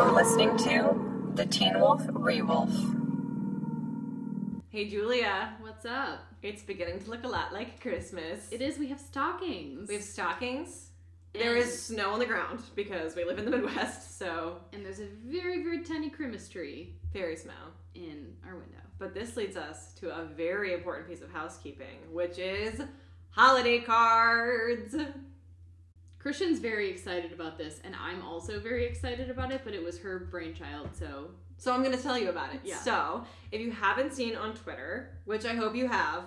You're listening to The Teen Wolf Rewolf. Hey Julia, What's up? it's beginning to look a lot like Christmas. It is. We have stockings. We have stockings. There And- is snow on the ground because we live in the Midwest, so and there's a very very tiny Christmas tree very small. in our window. But this leads us to a very important piece of housekeeping, which is holiday cards. Christian's very excited about this, and I'm also very excited about it. But it was her brainchild, so So I'm going to tell you about it. Yeah. So, if you haven't seen on Twitter, which I hope you have,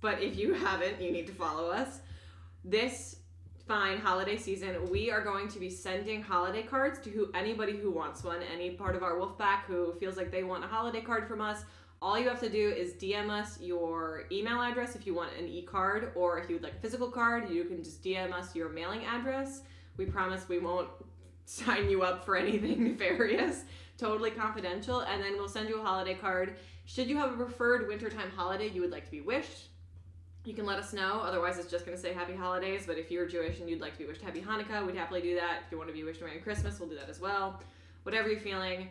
but if you haven't, you need to follow us. This fine holiday season, we are going to be sending holiday cards to who anybody who wants one, any part of our wolf pack who feels like they want a holiday card from us. All you have to do is DM us your email address if you want an e-card or if you would like a physical card, you can just DM us your mailing address. We promise we won't sign you up for anything nefarious totally confidential, and then we'll send you a holiday card. Should you have a preferred wintertime holiday you would like to be wished, you can let us know. Otherwise, it's just going to say Happy Holidays. But if you're Jewish and you'd like to be wished Happy Hanukkah, we'd happily do that. If you want to be wished Merry Christmas, we'll do that as well. Whatever you're feeling,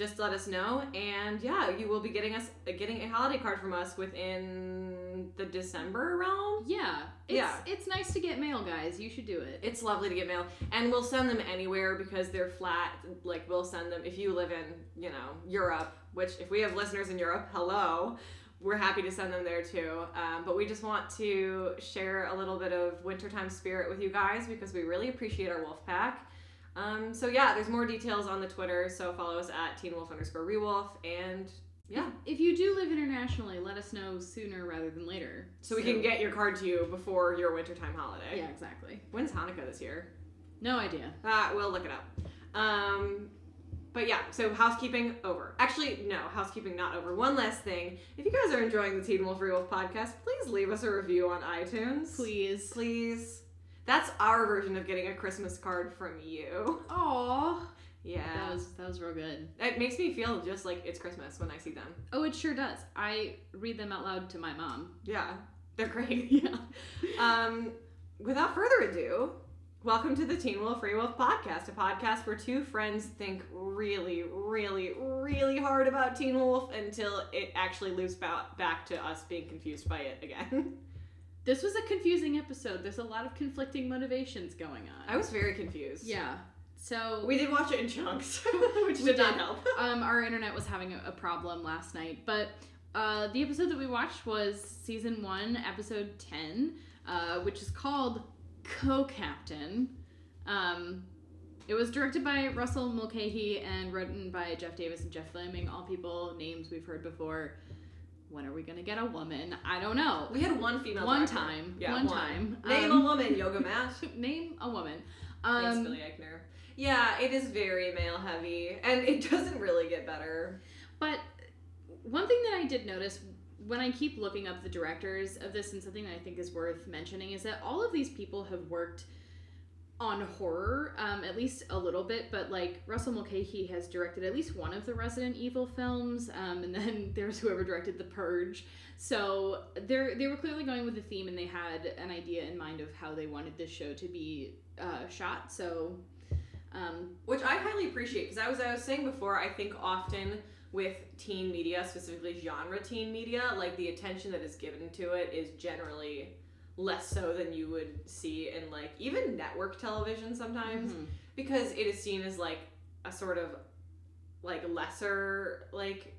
just let us know. And yeah, you will be getting us getting a holiday card from us within the December realm. yeah, it's, Yeah. it's nice to get mail, guys. You should do it. It's lovely to get mail, and we'll send them anywhere because they're flat. Like we'll send them if you live in, you know, Europe. Which if we have listeners in Europe, hello, we're happy to send them there too. Um, but we just want to share a little bit of wintertime spirit with you guys because we really appreciate our wolf pack. Um, so yeah, there's more details on the Twitter. So follow us at Teen Wolf underscore Rewolf, and yeah, If you do live internationally, let us know sooner rather than later. so we can get your card to you before your wintertime holiday. Yeah, exactly. When's Hanukkah this year? No idea. Uh, we'll look it up. Um, but yeah, so housekeeping over. Actually, no, housekeeping not over. One last thing. If you guys are enjoying the Teen Wolf Wolf podcast, please leave us a review on iTunes. Please. Please. That's our version of getting a Christmas card from you. Aw. Yeah. That was that was real good. it makes me feel just like it's Christmas when I see them. Oh, it sure does. I read them out loud to my mom. Yeah, they're great. Yeah. Um, without further ado, welcome to the Teen Wolf Rewolf podcast, a podcast where two friends think really, really, really hard about Teen Wolf until it actually loops ba- back to us being confused by it again. This was a confusing episode. There's a lot of conflicting motivations going on. I was very confused. Yeah. So We did watch it in chunks, which did not help. um, our internet was having a, a problem last night, but uh, the episode that we watched was season one, episode ten, uh, which is called Co-Captain. Um, it was directed by Russell Mulcahy and written by Jeff Davis and Jeff Fleming, all people names we've heard before. When are we gonna get a woman? I don't know. We had one female. One director. time. Yeah, one, time. Name Um, a woman, Yoga Mat. Name a woman. Thanks, Um, Billy Eichner. Yeah, it is very male heavy, and it doesn't really get better. But one thing that I did notice when I keep looking up the directors of this, and something that I think is worth mentioning, is that all of these people have worked on horror, um, at least a little bit. But like Russell Mulcahy has directed at least one of the Resident Evil films, um, and then there's whoever directed The Purge. So they they were clearly going with the theme, and they had an idea in mind of how they wanted this show to be uh, shot. So. Um, which I highly appreciate because I was I was saying before I think often with teen media specifically genre teen media like the attention that is given to it is generally less so than you would see in like even network television sometimes mhm. because it is seen as like a sort of like lesser like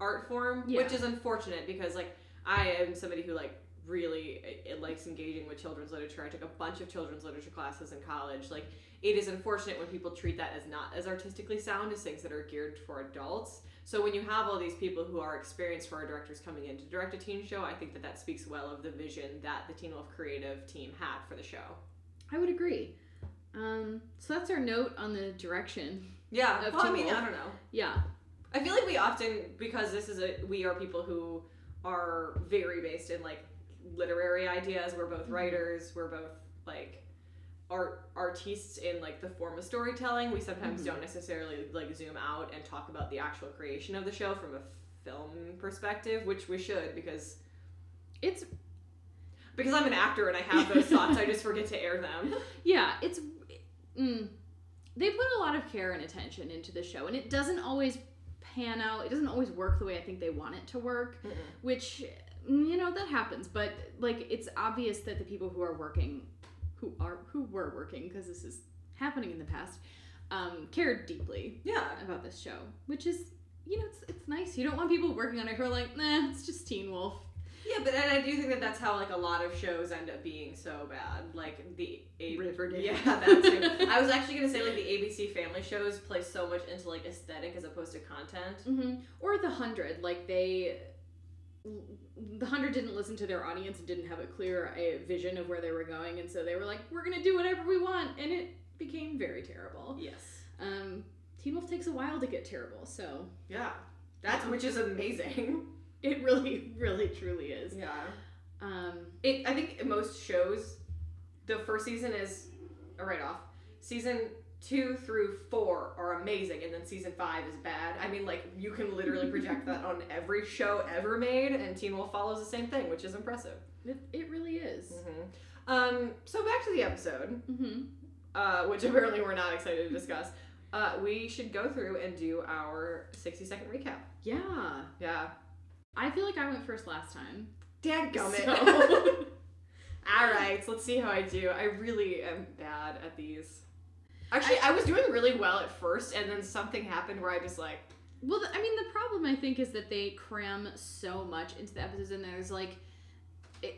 art form Yeah. which is unfortunate because like I am somebody who like really it, it likes engaging with children's literature I took a bunch of children's literature classes in college like it is unfortunate when people treat that as not as artistically sound as things that are geared for adults so when you have all these people who are experienced horror directors coming in to direct a teen show I think that that speaks well of the vision that the Teen Wolf creative team had for the show I would agree. Um, so that's our note on the direction. yeah Of well I mean Wolf. I don't know Yeah. I feel like we often because this is a we are people who are very based in like literary ideas. We're both Mhm. writers. We're both like art artists in like the form of storytelling. We sometimes Mhm. don't necessarily like zoom out and talk about the actual creation of the show from a film perspective, which we should because It's because I'm an actor and I have those thoughts. I just forget to air them. yeah, it's mm, they put a lot of care and attention into the show, and it doesn't always pan out. It doesn't always work the way I think they want it to work, Mm-mm. which you know that happens. But like, it's obvious that the people who are working, who are who were working, because this is happening in the past, um, cared deeply Yeah. about this show, which is you know it's it's nice. You don't want people working on it who are like, nah, it's just Teen Wolf. Yeah, but and I do think that that's how like a lot of shows end up being so bad. Like the A- Riverdale. Yeah, that too. I was actually gonna say like the ABC Family shows play so much into like aesthetic as opposed to content. Mm-hmm. Or the hundred, like they, the hundred didn't listen to their audience and didn't have a clear uh, vision of where they were going, and so they were like, "We're gonna do whatever we want," and it became very terrible. Yes. Um, Teen Wolf takes a while to get terrible, so Yeah. That's which is amazing. it really, really, truly is. Yeah. Um, It. I think most shows, the first season is a write off. Season two through four are amazing, and then season five is bad. I mean, like you can literally project that on every show ever made, and Teen Wolf follows the same thing, which is impressive. it, it really is. hmm Um. So back to the episode, hmm uh, which apparently we're not excited to discuss. Uh, we should go through and do our sixty second recap. Yeah, Yeah. I feel like I went first last time. Dadgummit. So- All right, so let's see how I do. I really am bad at these. Actually, I, was doing really well at first, and then something happened where I just like, Well, I mean, the problem I think is that they cram so much into the episodes, and there's like,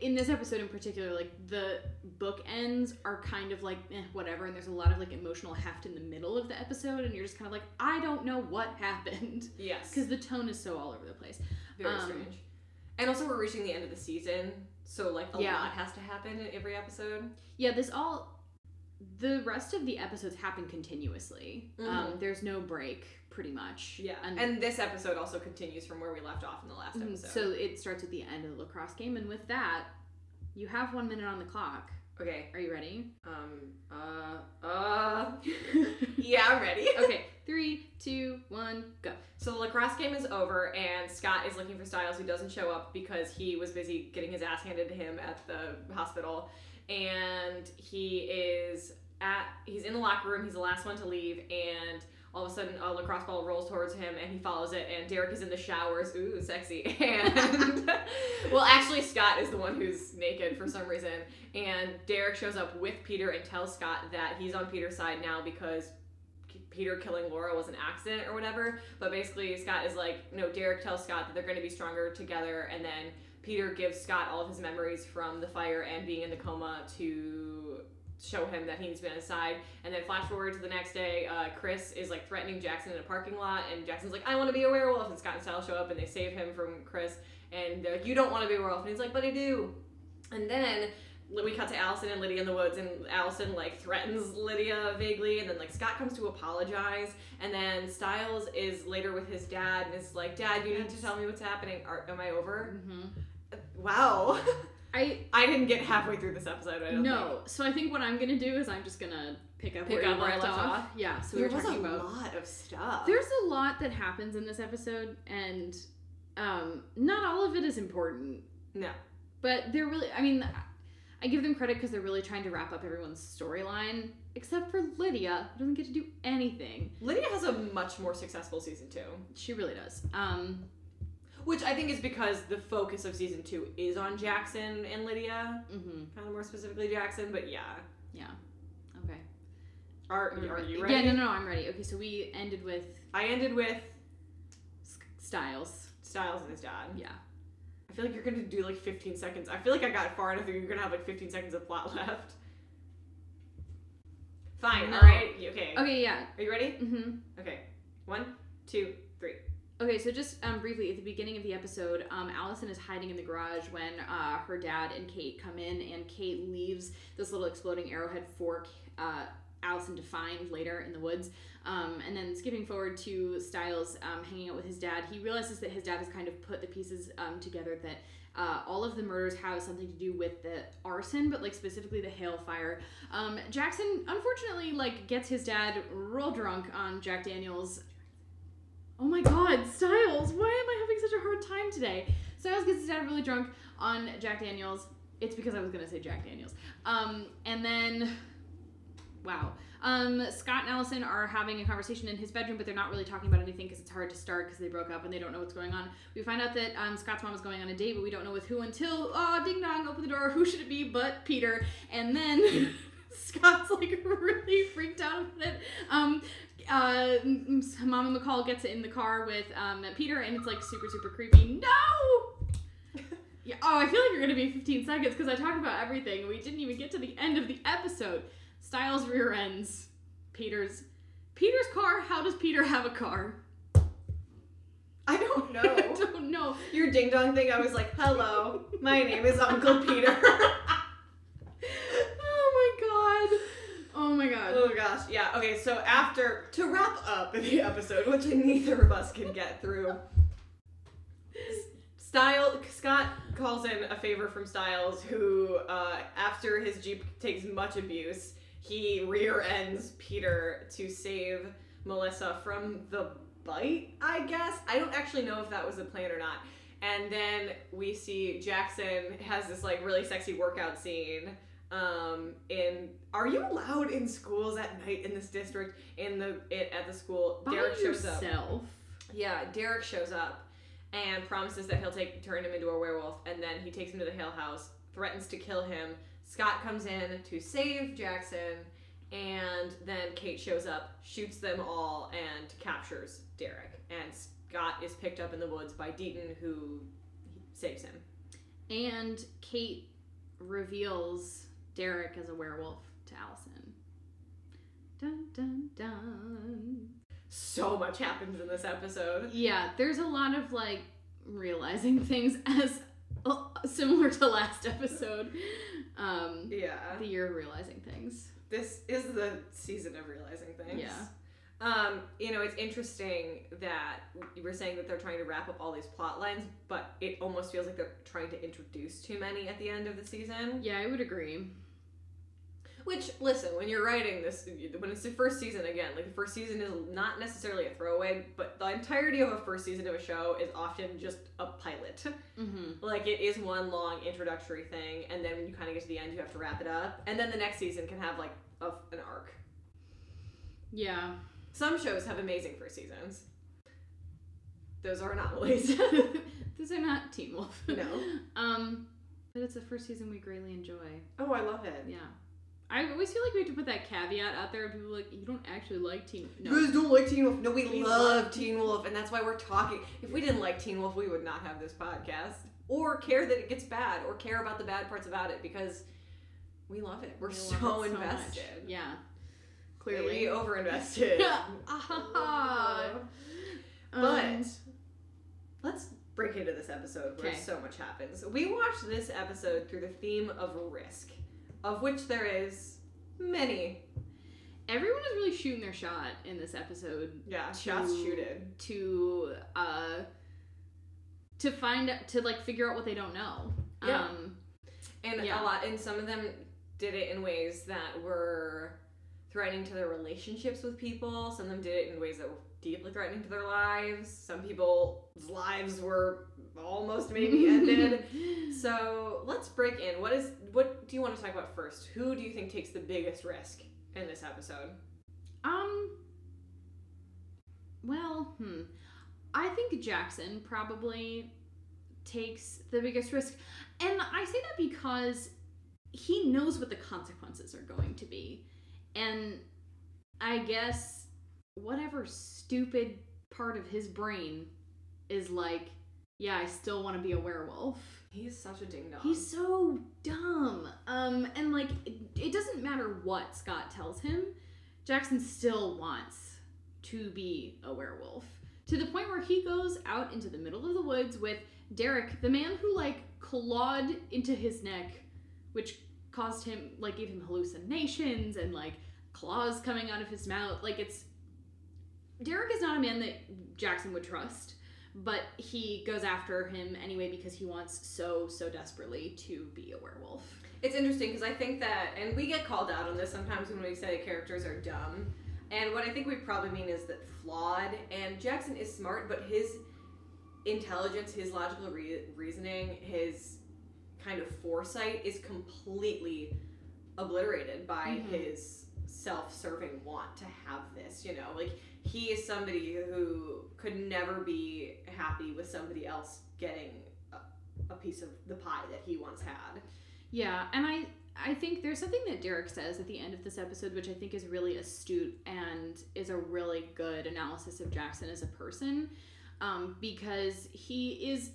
in this episode in particular, like the bookends are kind of like eh, whatever, and there's a lot of like emotional heft in the middle of the episode, and you're just kind of like, I don't know what happened yes, because the tone is so all over the place. very um, strange. And also, we're reaching the end of the season, so like a Yeah. lot has to happen in every episode. Yeah, this all. The rest of the episodes happen continuously. Um, Mhm. there's no break, pretty much. Yeah, and, and, this episode also continues from where we left off in the last Mhm, episode. so it starts at the end of the lacrosse game, and with that, you have one minute on the clock. okay, Are you ready? um, uh, uh, yeah, I'm ready. okay, three, two, one, go. So the lacrosse game is over, and Scott is looking for Stiles, who doesn't show up because he was busy getting his ass handed to him at the hospital. And he is at he's in the locker room. He's the last one to leave, and all of a sudden a lacrosse ball rolls towards him, and he follows it. And Derek is in the showers. Ooh, sexy. And well, actually, Scott is the one who's naked for some reason. And Derek shows up with Peter and tells Scott that he's on Peter's side now because Peter killing Laura was an accident or whatever. But basically, Scott is like, no, Derek tells Scott that they're going to be stronger together, and then Peter gives Scott all of his memories from the fire and being in the coma to show him that he's been aside. And then flash forward to the next day, uh, Chris is like threatening Jackson in a parking lot, and Jackson's like, I want to be a werewolf, and Scott and Style show up and they save him from Chris, and they're like, you don't want to be a werewolf, and he's like, but I do. And then we cut to Allison and Lydia in the woods, and Allison like threatens Lydia vaguely, and then like Scott comes to apologize, and then Stiles is later with his dad and is like, "Dad, you need to tell me what's happening. Are, am I over?" Mm-hmm. Wow, I I didn't get halfway through this episode. I don't know. no. So I think what I'm gonna do is I'm just gonna pick up Pick where, up where I left off. off? Yeah. So think. we There were was a talking about. A lot of stuff. There's a lot that happens in this episode, and um, not all of it is important. no, But they're really. I mean, I give them credit because they're really trying to wrap up everyone's storyline, except for Lydia, who doesn't get to do anything. Lydia has a much more successful season two, She really does. Um, which I think is because the focus of season two is on Jackson and Lydia, hmm kind of more specifically Jackson. But yeah, Yeah. Okay. are are you ready? Yeah. No, no, no. I'm ready. Okay. So we ended with I ended with Stiles. Stiles and his dad. Yeah. I feel like you're gonna do like 15 seconds. I feel like I got far enough that you're gonna have like 15 seconds of plot left. Fine. No. All right. Okay. Okay. Yeah. Are you ready? Mm-hmm. Okay. One, two, three. Okay, so just um, briefly at the beginning of the episode, um, Allison is hiding in the garage when uh, her dad and Kate come in, and Kate leaves this little exploding arrowhead fork uh, Allison to find later in the woods. Um, and then skipping forward to Stiles um, hanging out with his dad, he realizes that his dad has kind of put the pieces um, together that uh, all of the murders have something to do with the arson, but like specifically the Hale fire. Um, Jackson unfortunately like gets his dad real drunk on Jack Daniels Oh my god, Stiles, why am I having such a hard time today? Stiles gets his dad really drunk on Jack Daniels. It's because I was gonna say Jack Daniels. Um, and then Wow. Um, Scott and Allison are having a conversation in his bedroom, but they're not really talking about anything because it's hard to start because they broke up and they don't know what's going on. We find out that um, Scott's mom is going on a date, but we don't know with who until oh, ding dong, open the door. Who should it be but Peter? And then Scott's like really freaked out it. Um, uh, Mama McCall gets it in the car with um, Peter, and it's like super super creepy. No. Yeah. Oh, I feel like you're gonna be 15 seconds because I talked about everything. We didn't even get to the end of the episode. Stiles rear ends Peter's Peter's car. How does Peter have a car? I don't know. I don't know. Your ding dong thing, I was like, hello, my name is Uncle Peter. Oh my god. Oh my god. oh gosh, yeah. Okay, so after, to wrap up the episode, which neither of us can get through, Style Scott calls in a favor from Stiles, who, uh, after his Jeep takes much abuse, he rear ends Peter to save Melissa from the bite, I guess. I don't actually know if that was the plan or not. And then we see Jackson has this like really sexy workout scene. Um, in are you allowed in schools at night in this district? In the it, at the school, By Derek shows up. yourself. Yeah, Derek shows up and promises that he'll take turn him into a werewolf, and then he takes him to the Hale house, threatens to kill him. Scott comes in to save Jackson, and then Kate shows up, shoots them all, and captures Derek. And Scott is picked up in the woods by Deaton, who saves him. And Kate reveals Derek as a werewolf to Allison. Dun dun dun. So much happens in this episode. Yeah, there's a lot of like realizing things as uh, similar to last episode. Um, Yeah. the year of realizing things. this is the season of realizing things. Yeah. Um, you know, it's interesting that you were saying that they're trying to wrap up all these plot lines, but it almost feels like they're trying to introduce too many at the end of the season. Yeah, I would agree. Which, listen, when you're writing this, when it's the first season again, like the first season is not necessarily a throwaway, but the entirety of a first season of a show is often just a pilot. Mm-hmm. Like it is one long introductory thing, and then when you kind of get to the end, you have to wrap it up, and then the next season can have like a, an arc. Yeah. Some shows have amazing first seasons. Those are anomalies. Those are not Teen Wolf. no. Um, but it's the first season we greatly enjoy. Oh, I love it. Yeah. I always feel like we have to put that caveat out there. and People like, you don't actually like Teen. No. You guys don't like Teen Wolf? No, we, We love love Teen Wolf, and that's why we're talking. If we didn't like Teen Wolf, we would not have this podcast, or care that it gets bad, or care about the bad parts about it because we love it. We're We so it invested. Yeah. Clearly, Clearly. over invested. Ah. But Um, let's break into this episode where Okay. so much happens. We watched this episode through the theme of risk, of which there is many. everyone is really shooting their shot in this episode Yeah, To- shots shooted. to uh to find to like figure out what they don't know. Yeah. Um And Yeah. a lot, and some of them did it in ways that were threatening to their relationships with people. Some of them did it in ways that were deeply threatening to their lives. Some people's lives were almost maybe ended. So let's break in. What is what do you want to talk about first? Who do you think takes the biggest risk in this episode? Um. Well, hmm. I think Jackson probably takes the biggest risk. And I say that because he knows what the consequences are going to be. And I guess whatever stupid part of his brain is like, yeah, I still want to be a werewolf. He's such a ding dong. He's so dumb. Um, and like, it, it doesn't matter what Scott tells him, Jackson still wants to be a werewolf. To the point where he goes out into the middle of the woods with Derek, the man who like clawed into his neck, which caused him, like, gave him hallucinations and like claws coming out of his mouth. Like, it's. Derek is not a man that Jackson would trust but he goes after him anyway because he wants so so desperately to be a werewolf. It's interesting because I think that, and we get called out on this sometimes when we say characters are dumb. And what I think we probably mean is that flawed. And Jackson is smart, but his intelligence, his logical re- reasoning, his kind of foresight is completely obliterated by Mhm. his self-serving want to have this, you know? Like he is somebody who could never be happy with somebody else getting a, a piece of the pie that he once had. Yeah, and I I think there's something that Derek says at the end of this episode, which I think is really astute and is a really good analysis of Jackson as a person, um, because he is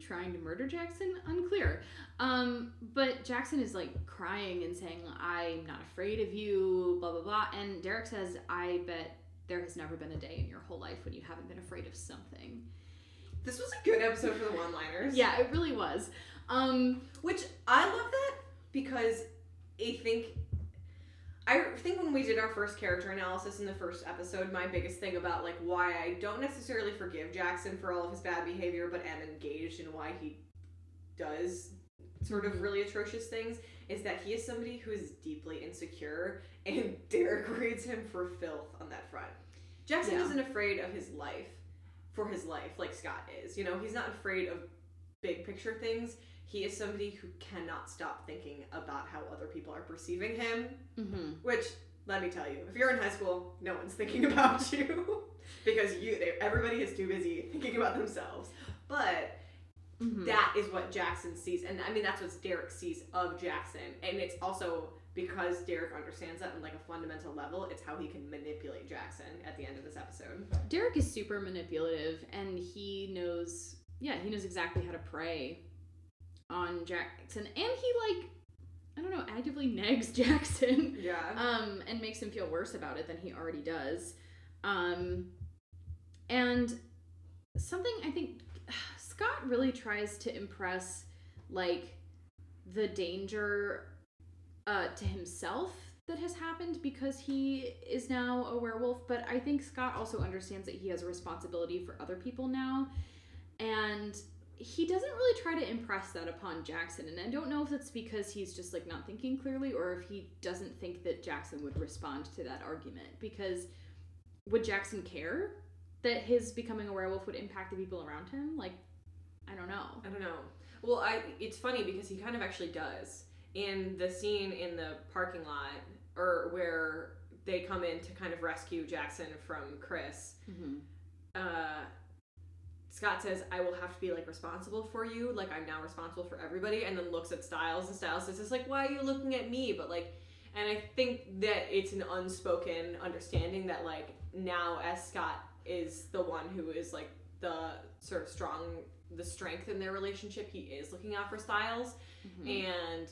trying to murder Jackson. Unclear, um, but Jackson is like crying and saying, "I'm not afraid of you," blah blah blah, and Derek says, "I bet there has never been a day in your whole life when you haven't been afraid of something." This was a good episode for the one-liners. Yeah, it really was. Um, Which I love that because I think I think when we did our first character analysis in the first episode, my biggest thing about like why I don't necessarily forgive Jackson for all of his bad behavior, but am engaged in why he does sort of really atrocious things is that he is somebody who is deeply insecure and Derek reads him for filth on that front. Jackson Yeah. isn't afraid of his life for his life like Scott is. You know, he's not afraid of big picture things. He is somebody who cannot stop thinking about how other people are perceiving him, mhm. which let me tell you, if you're in high school, no one's thinking about you because you they, everybody is too busy thinking about themselves. But Mhm. that is what Jackson sees, and I mean that's what Derek sees of Jackson, and it's also because Derek understands that on like a fundamental level. It's how he can manipulate Jackson at the end of this episode. Derek is super manipulative and he knows yeah, he knows exactly how to prey on Jackson and he like I don't know, actively negs Jackson Yeah. um and makes him feel worse about it than he already does. Um and something I think Scott really tries to impress like the danger uh, to himself that has happened because he is now a werewolf, but I think Scott also understands that he has a responsibility for other people now. And he doesn't really try to impress that upon Jackson. And I don't know if it's because he's just like not thinking clearly or if he doesn't think that Jackson would respond to that argument. Because would Jackson care that his becoming a werewolf would impact the people around him? Like, I don't know. I don't know. Well, I it's funny because he kind of actually does. In the scene in the parking lot or where they come in to kind of rescue Jackson from Chris, Mm-hmm. uh Scott says, I will have to be like responsible for you, like I'm now responsible for everybody, and then looks at Stiles and Stiles says, It's like, why are you looking at me? But like and I think that it's an unspoken understanding that like now as Scott is the one who is like the sort of strong the strength in their relationship, he is looking out for Stiles Mm-hmm. and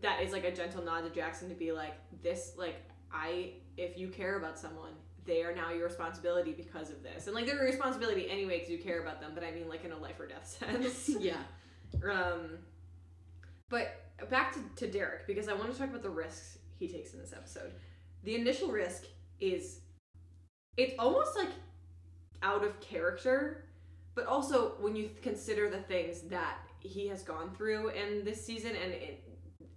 that is like a gentle nod to Jackson to be like this like I if you care about someone they are now your responsibility because of this and like they're your responsibility anyway because you care about them but I mean like in a life or death sense yeah. um but back to, to Derek because I want to talk about the risks he takes in this episode the initial risk is it's almost like out of character but also when you consider the things that he has gone through in this season and it,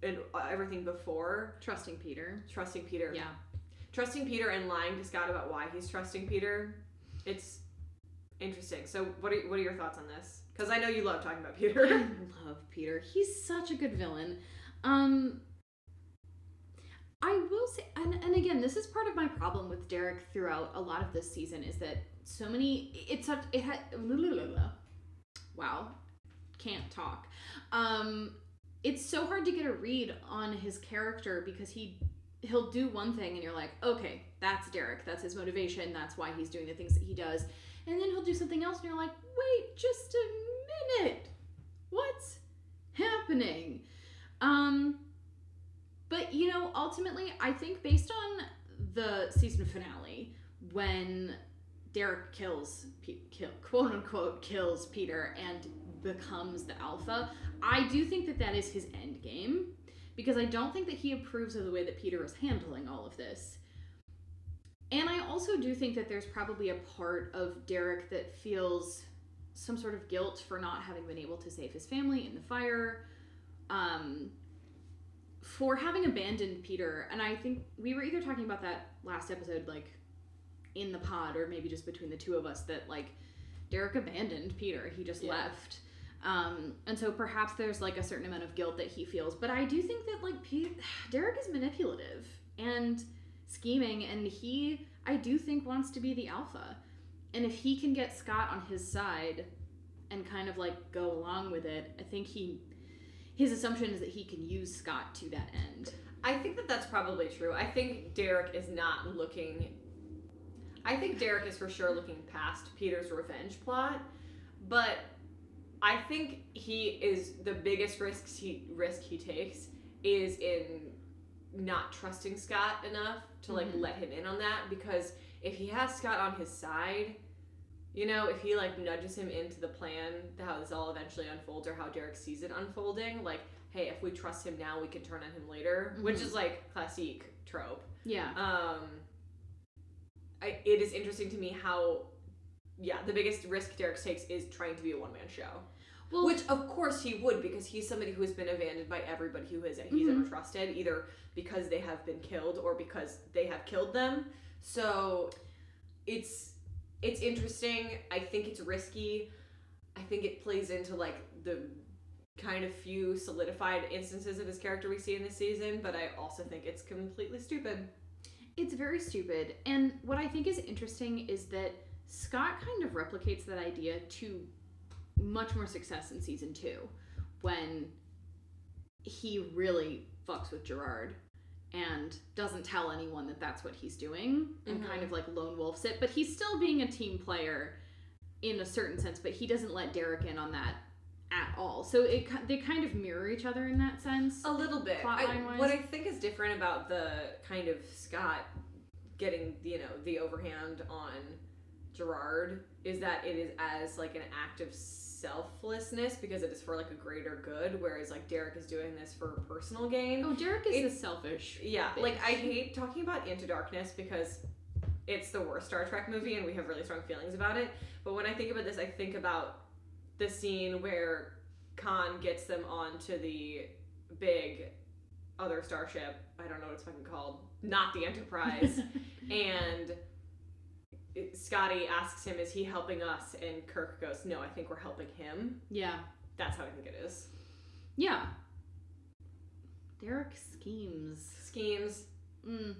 and everything before Trusting Peter. trusting Peter Yeah. trusting Peter and lying to Scott about why he's trusting Peter it's interesting so what are, what are your thoughts on this because I know you love talking about Peter. I love Peter. He's such a good villain. Um I will say and, and again, this is part of my problem with Derek throughout a lot of this season is that so many it's such it had wow. Can't talk. Um it's so hard to get a read on his character because he he'll do one thing and you're like, okay, that's Derek. That's his motivation. That's why he's doing the things that he does. And then he'll do something else and you're like, wait, just a minute. What's happening? Um but you know, ultimately I think based on the season finale when Derek kills kill, quote unquote kills Peter and becomes the alpha, I do think that that is his end game because I don't think that he approves of the way that Peter is handling all of this. And I also do think that there's probably a part of Derek that feels some sort of guilt for not having been able to save his family in the fire, um, for having abandoned Peter. And I think we were either talking about that last episode, like in the pod, or maybe just between the two of us, that like Derek abandoned Peter. He just Yeah. left. Um, and so perhaps there's like a certain amount of guilt that he feels. But I do think that like Pete, Derek is manipulative. and scheming, and he, I do think, wants to be the alpha. And if he can get Scott on his side and kind of like go along with it, I think he, his assumption is that he can use Scott to that end. I think that that's probably true. I think Derek is not looking. I think Derek is for sure looking past Peter's revenge plot, but I think he is the biggest risks he risk he takes is in not trusting Scott enough to like Mhm. let him in on that because if he has Scott on his side, you know, if he like nudges him into the plan, how this all eventually unfolds or how Derek sees it unfolding, like, hey, if we trust him now, we can turn on him later, which Mhm. is like classic trope. Yeah. Um, I, it is interesting to me how, yeah, the biggest risk Derek takes is trying to be a one man show. Well, Which of course he would because he's somebody who has been abandoned by everybody who has he's Mhm. ever trusted, either because they have been killed or because they have killed them. So it's it's interesting. I think it's risky. I think it plays into like the kind of few solidified instances of his character we see in this season, but I also think it's completely stupid. It's very stupid. And what I think is interesting is that Scott kind of replicates that idea to much more success in season two when he really fucks with Gerard and doesn't tell anyone that that's what he's doing and Mhm. kind of like lone wolfs it. But he's still being a team player in a certain sense, but he doesn't let Derek in on that at all. So it they kind of mirror each other in that sense. A little bit. I- what I think is different about the kind of Scott getting, you know, the overhand on Gerard is that it is as like an act of selflessness because it is for like a greater good, whereas like Derek is doing this for personal gain. Oh, Derek is It's- the selfish. Yeah, like I hate talking about Into Darkness because it's the worst Star Trek movie and we have really strong feelings about it. But when I think about this, I think about the scene where Khan gets them onto the big other starship. I don't know what it's fucking called. Not the Enterprise. and Scotty asks him, "Is he helping us?" And Kirk goes, "No, I think we're helping him." yeah. That's how I think it is. Yeah. Derek schemes. Schemes. Mm.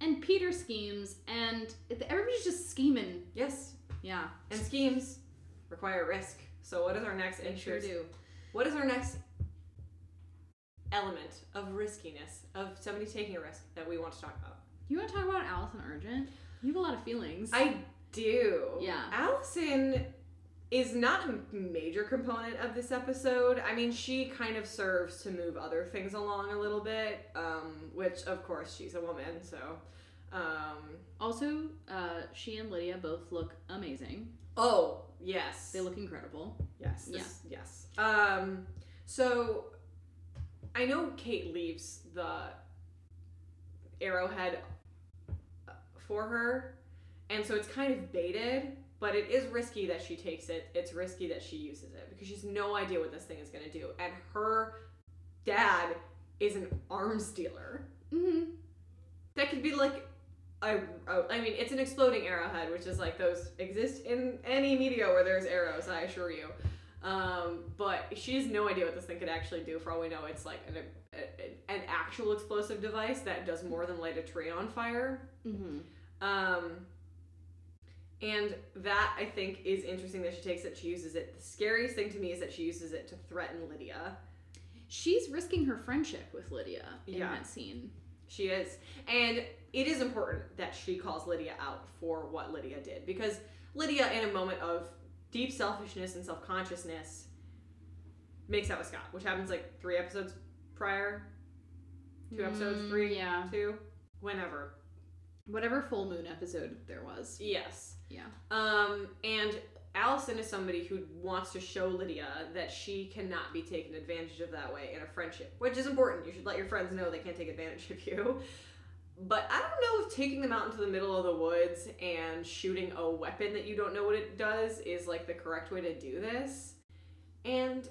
And Peter schemes, and everybody's just scheming. Yes, Yeah, and schemes require risk. So what is our next they sure interest? do. What is our next element of riskiness of somebody taking a risk that we want to talk about? You want to talk about Allison Argent? You have a lot of feelings. I do. Yeah. Allison is not a major component of this episode. I mean, she kind of serves to move other things along a little bit, um, which of course she's a woman, so. Um, also, uh, she and Lydia both look amazing. oh yes, They look incredible. Yes. This, Yes. Um. So, I know Kate leaves the arrowhead uh, for her, and so it's kind of baited. But it is risky that she takes it. It's risky that she uses it because she has no idea what this thing is going to do, and her dad is an arms dealer. Mm-hmm. That could be like. A a- I mean, it's an exploding arrowhead, which is like those exist in any media where there's arrows. I assure you. Um, but she has no idea what this thing could actually do. For all we know, it's like an, a, an actual explosive device that does more than light a tree on fire. Mm-hmm. Um, and that I think is interesting that she takes it. She uses it. The scariest thing to me is that she uses it to threaten Lydia. She's risking her friendship with Lydia in Yeah. that scene. She is. And it is important that she calls Lydia out for what Lydia did because Lydia, in a moment of deep selfishness and self consciousness, makes out with Scott, which happens like three episodes prior. Two episodes, Mm, three, Yeah. two, whenever. Whatever full moon episode there was. Yes. Yeah. Um, and Allison is somebody who wants to show Lydia that she cannot be taken advantage of that way in a friendship, which is important. You should let your friends know they can't take advantage of you. But I don't know if taking them out into the middle of the woods and shooting a weapon that you don't know what it does is like the correct way to do this. And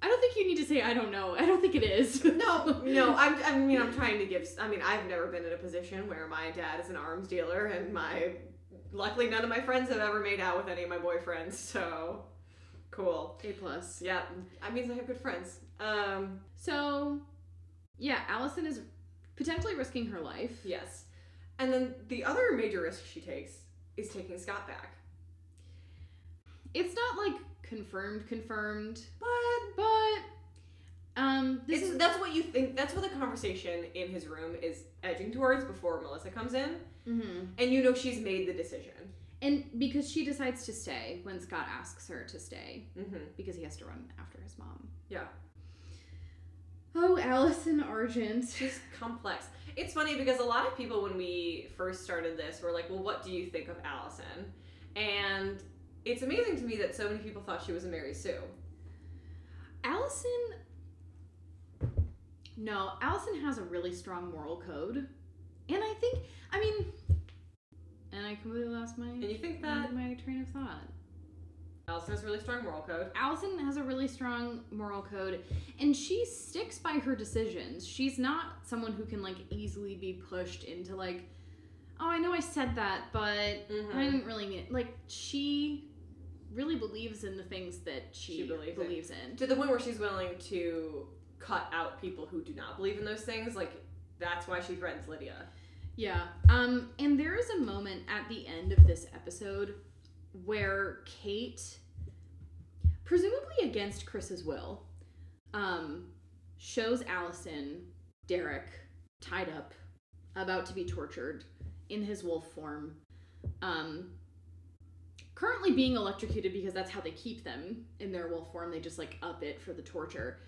I don't think you need to say I don't know. I don't think it is. no, no, I'm, I mean, I'm trying to give. I mean, I've never been in a position where my dad is an arms dealer, and my luckily none of my friends have ever made out with any of my boyfriends. So cool. A plus. Yeah, that means I have good friends. Um, So, yeah, Allison is potentially risking her life. Yes. And then the other major risk she takes is taking Scott back. It's not like confirmed, confirmed, But but um, this it's, is that's what you think. That's what the conversation in his room is edging towards before Melissa comes in. Mhm. And you know she's made the decision. and because she decides to stay when Scott asks her to stay Mm-hmm. because he has to run after his mom. Yeah. Oh, Allison Argent. She's complex. It's funny because a lot of people, when we first started this, were like, well, what do you think of Allison? And it's amazing to me that so many people thought she was a Mary Sue. Allison. No, Allison has a really strong moral code, and I think I mean, and I completely lost my And you think that my train of thought. Allison has a really strong moral code. Allison has a really strong moral code and she sticks by her decisions. She's not someone who can like easily be pushed into like, oh, I know I said that, but Mhm. I didn't really mean it. Like she really believes in the things that she, She believes in. believes in. To the point where she's willing to cut out people who do not believe in those things. Like, that's why she threatens Lydia. Yeah. Um, and there is a moment at the end of this episode where Kate, presumably against Chris's will, um, shows Allison Derek tied up, about to be tortured in his wolf form. Um, currently being electrocuted because that's how they keep them in their wolf form. They just like up it for the torture.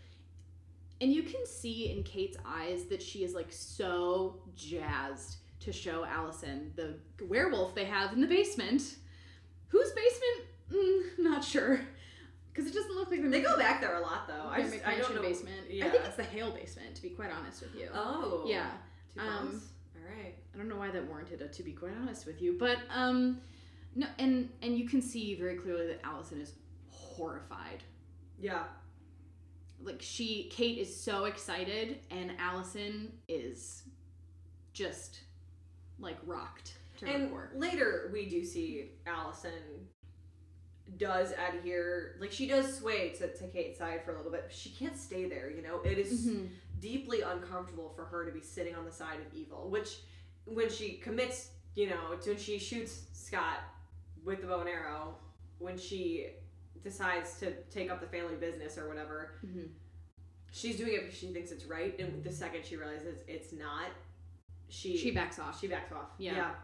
And you can see in Kate's eyes that she is like so jazzed to show Allison the werewolf they have in the basement. Whose basement? Mm, not sure. Because it doesn't look like They go back there a lot, though. I, just, I don't know. basement. Yeah. I think it's the Hale basement, to be quite honest with you. Oh. Yeah. Two Um. All right. I don't know why that warranted it, to be quite honest with you. But um, no, and and you can see very clearly that Allison is horrified. Yeah. Like she, Kate is so excited, and Allison is just like rocked to And later we do see Allison does adhere, like she does sway to, to Kate's side for a little bit. But she can't stay there, you know. It is Mhm. deeply uncomfortable for her to be sitting on the side of evil. Which, when she commits, you know, to when she shoots Scott with the bow and arrow, when she decides to take up the family business or whatever, Mhm. she's doing it because she thinks it's right. And the second she realizes it's not, she She backs off. she backs off. Yeah. Yeah.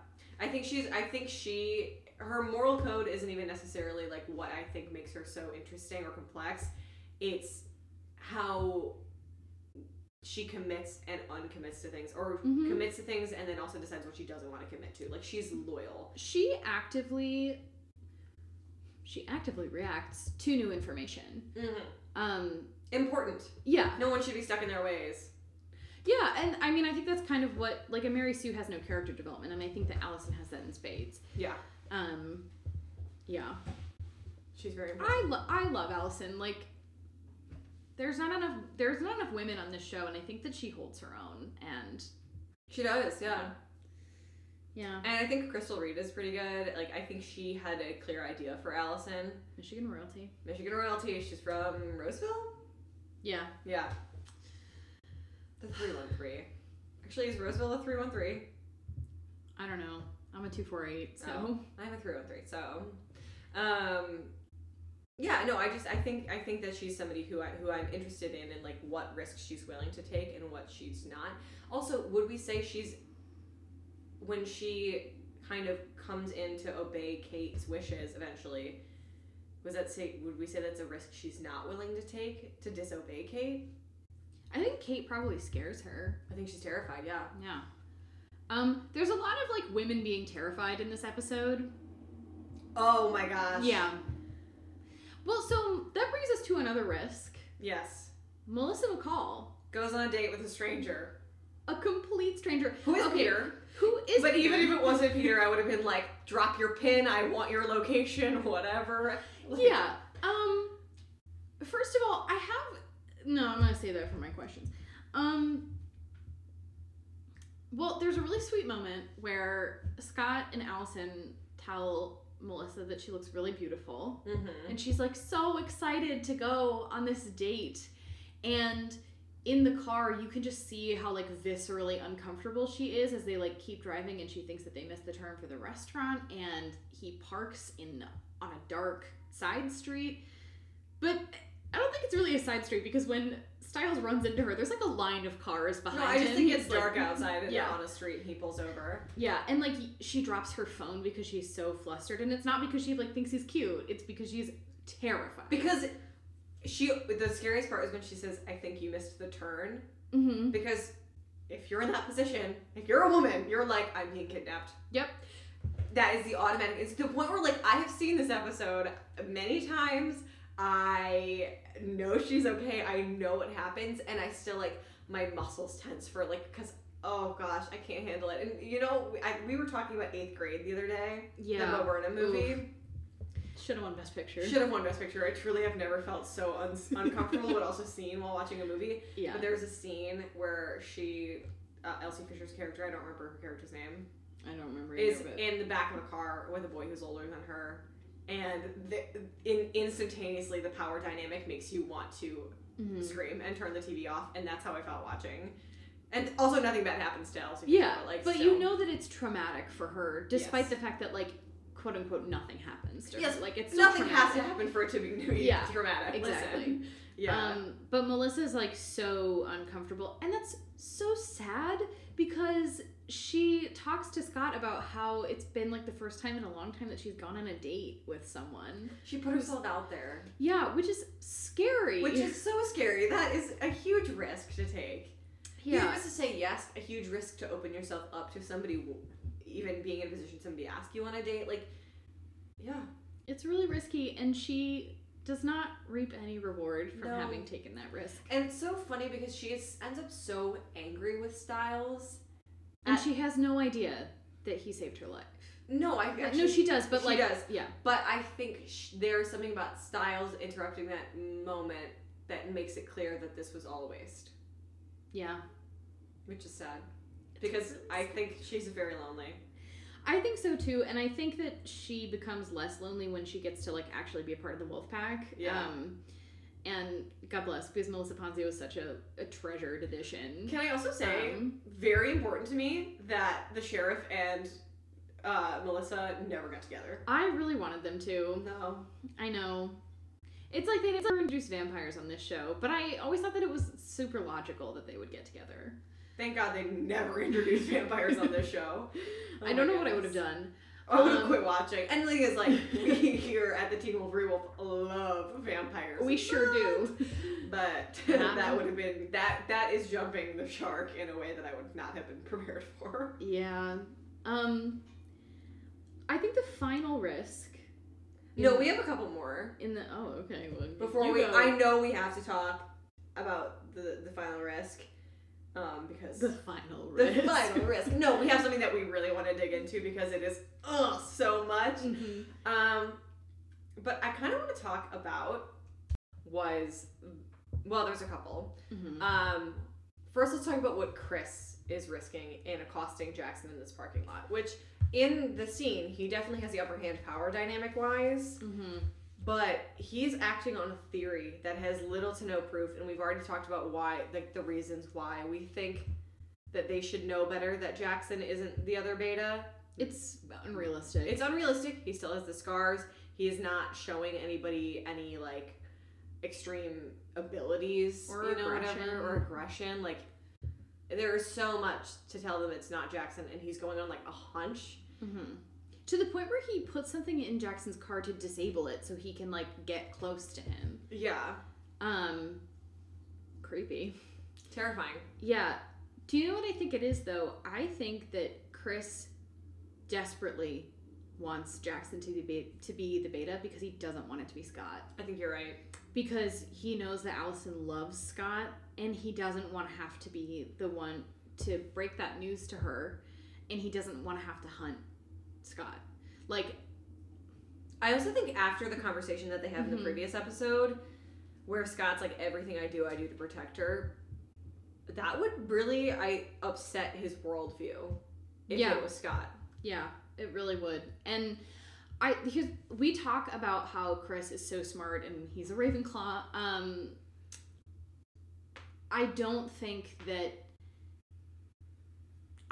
I think she's I think she her moral code isn't even necessarily like what I think makes her so interesting or complex. It's how she commits and uncommits to things or Mhm. commits to things and then also decides what she doesn't want to commit to. Like she's loyal. she actively she actively reacts to new information. Mm-hmm. Um, Important. yeah, No one should be stuck in their ways. Yeah, and I mean, I think that's kind of what like a Mary Sue has no character development, and I think that Allison has that in spades. Yeah. Um, yeah, She's very important. I lo- I love Allison. Like, there's not enough there's not enough women on this show, and I think that she holds her own. And She does, yeah. yeah, And I think Crystal Reed is pretty good. Like I think she had a clear idea for Allison. Michigan royalty. Michigan royalty. She's from Roseville. Yeah, Yeah. The 313. Actually, is Roseville a 313? I don't know. I'm a two four eight, so Oh. I'm a 313. So, um, yeah, no, I just I think I think that she's somebody who I who I'm interested in and like what risks she's willing to take and what she's not. Also, would we say she's when she kind of comes in to obey Kate's wishes eventually? Was that say would we say that's a risk she's not willing to take to disobey Kate? I think Kate probably scares her. I think she's terrified. Yeah. Yeah. Um, there's a lot of like women being terrified in this episode. Oh my gosh. Yeah. Well, so that brings us to another risk. Yes. Melissa McCall, Goes on a date with a stranger. a complete stranger. Who is Okay, Peter? Who is but Peter? even if it wasn't Peter, I would have been like, drop your pin, I want your location, whatever. Like, Yeah. Um first of all, I have no, I'm gonna say that for my questions. Um well, there's a really sweet moment where Scott and Allison tell Melissa that she looks really beautiful. mhm. and she's like so excited to go on this date and in the car, you can just see how like viscerally uncomfortable she is as they like keep driving and she thinks that they missed the turn for the restaurant and he parks in on a dark side street. But I don't think it's really a side street because when Stiles runs into her, there's like a line of cars behind No, I just him. think it's like- dark outside and Yeah. they're on a street and he pulls over. Yeah, and like she drops her phone because she's so flustered, and it's not because she like thinks he's cute. It's because she's terrified. Because she the scariest part is when she says, I think you missed the turn. mm-hmm. Because if you're in that position, if you're a woman, you're like, I'm being kidnapped. Yep. That is the automatic. It's the point where like I have seen this episode many times. I know she's okay. I know what happens, and I still like my muscles tense for like because oh gosh, I can't handle it. And you know, I, we were talking about eighth grade the other day, Yeah. the Bo Burnham movie. Should have won Best Picture. Should have won Best Picture. I truly have never felt so un- uncomfortable, but also seen while watching a movie. Yeah. But there's a scene where she, uh, Elsie Fisher's character, I don't remember her character's name, I don't remember. is either, but- in the back of a car with a boy who's older than her, and the, in instantaneously the power dynamic makes you want to Mhm. scream and turn the TV off, and that's how I felt watching. And also, nothing bad happens to Elsie. Yeah, Fisher, like, but still. you know that it's traumatic for her, despite Yes. the fact that like quote unquote nothing happens to Yes, her. Like it's nothing has to happen for it to be Yeah, dramatic. Exactly. Listen. Yeah. Um, but Melissa's like so uncomfortable, and that's so sad because she talks to Scott about how it's been like the first time in a long time that she's gone on a date with someone. she put herself out there. Yeah, which is scary. Which is so scary. That is a huge risk to take. yeah, Even to say yes, a huge risk to open yourself up to somebody, even being in a position somebody ask you on a date. Like, yeah, it's really risky, and she does not reap any reward from No. having taken that risk. and it's so funny because she is, ends up so angry with Stiles. And At- she has no idea that he saved her life. No, I actually, no, she does, but she like, does. yeah, But I think sh- there's something about Stiles interrupting that moment that makes it clear that this was all a waste, yeah. which is sad. Because I think she's very lonely. I think so too, and I think that she becomes less lonely when she gets to like actually be a part of the wolf pack. Yeah. Um, and God bless, because Melissa Ponzio is such a, a treasured addition. Can I also say, Um, very important to me that the sheriff and uh, Melissa never got together. I really wanted them to. No. I know. It's like they never introduced vampires on this show, but I always thought that it was super logical that they would get together. Thank God they never introduced vampires on this show. Oh I don't know what I would have done. I would have Um, quit watching. And the thing is, like, we here at the Teen Wolf Rewolf love vampires. We sure do. But that would have been that. That is jumping the shark in a way that I would not have been prepared for. Yeah. Um I think the final risk No, we have a couple more in the oh okay well before we. go. I know we have to talk about the the final risk, um, because the final risk. The final risk. No, we have something that we really want to dig into because it is ugh so much. Mhm. Um, but I kind of want to talk about was well, there's a couple. Mhm. Um, first, let's talk about what Chris is risking in accosting Jackson in this parking lot. Which in the scene, he definitely has the upper hand, power dynamic wise. Mhm. But he's acting on a theory that has little to no proof, and we've already talked about why, like the reasons why we think that they should know better that Jackson isn't the other beta. It's unrealistic. It's unrealistic. He still has the scars. He is not showing anybody any like extreme abilities Or you know, aggression. whatever, or aggression. Like there is so much to tell them it's not Jackson, and he's going on like a hunch. Mhm. To the point where he puts something in Jackson's car to disable it so he can like get close to him. Yeah, Um creepy. terrifying. Yeah. Do you know what I think it is though? I think that Chris desperately wants Jackson to be to be the beta because he doesn't want it to be Scott. I think you're right. Because he knows that Allison loves Scott and he doesn't want to have to be the one to break that news to her and he doesn't want to have to hunt Scott. Like I also think after the conversation that they have in Mhm. the previous episode, where Scott's like, everything I do, I do to protect her, that would really I upset his worldview if Yeah. it was Scott. Yeah, it really would. And I because we talk about how Chris is so smart and he's a Ravenclaw. Um I don't think that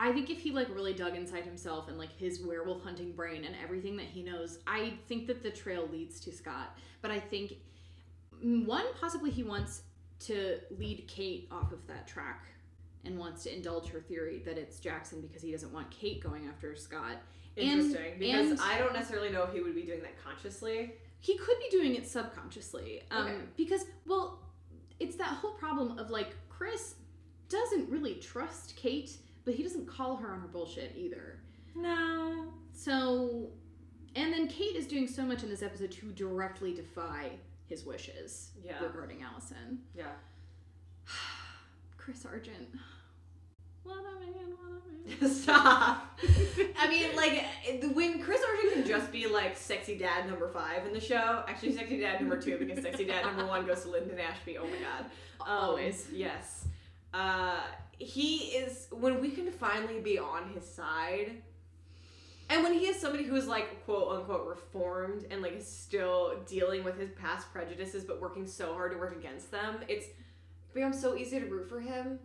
I think if he like really dug inside himself and like his werewolf hunting brain and everything that he knows, I think that the trail leads to Scott. But I think one possibly he wants to lead Kate off of that track and wants to indulge her theory that it's Jackson because he doesn't want Kate going after Scott. And- Interesting, because and- I don't necessarily know if he would be doing that consciously. he could be doing it subconsciously um, Okay. because well it's that whole problem of like chris doesn't really trust kate but he doesn't call her on her bullshit either No. so and then kate is doing so much in this episode to directly defy his wishes Yeah. regarding allison Yeah. chris argent what a man what a man Stop. I mean, like when Chris Argent can just be like sexy dad number five in the show. Actually, sexy dad number two because sexy dad number one goes to Linden Ashby. Oh my god. Um, Always. Yes. Uh, he is when we can finally be on his side. And when he is somebody who is like quote unquote reformed and like is still dealing with his past prejudices but working so hard to work against them, it's becomes so easy to root for him.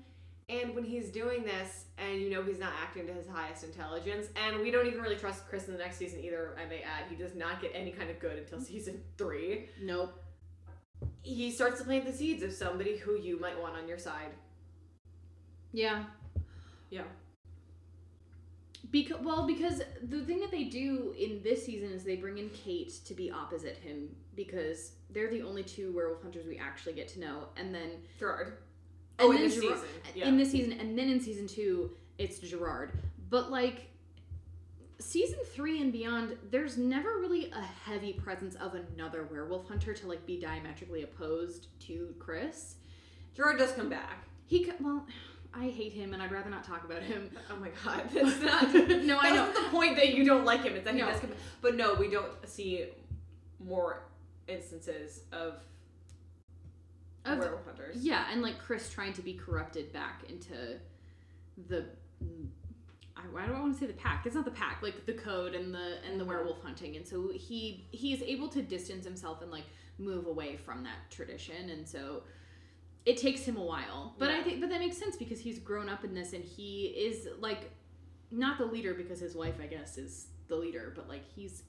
And when he's doing this, and you know he's not acting to his highest intelligence, and we don't even really trust Chris in the next season either, I may add, he does not get any kind of good until season three. nope He starts to plant the seeds of somebody who you might want on your side. Yeah Yeah. Because well, because the thing that they do in this season is they bring in Kate to be opposite him because they're the only two werewolf hunters we actually get to know, and then Gerard. and Oh, in this Gerard- season. Yeah. in this season, and then in season two it's Gerard. But like season three and beyond, there's never really a heavy presence of another werewolf hunter to like be diametrically opposed to Chris. Gerard does come back. He well, I hate him, and I'd rather not talk about him. Oh my god, that's not. No, I know. the point that you don't like him. It's that No. he does come. But no, we don't see more instances of, Of- werewolf hunters. Yeah, and like Chris trying to be corrupted back into the I, why do I want to say the pack? It's not the pack, like the code and the and the Mhm. werewolf hunting. And so he he is able to distance himself and like move away from that tradition. And so it takes him a while. But I think but that makes sense because he's grown up in this and he is like not the leader because his wife, I guess, is the leader, but like he's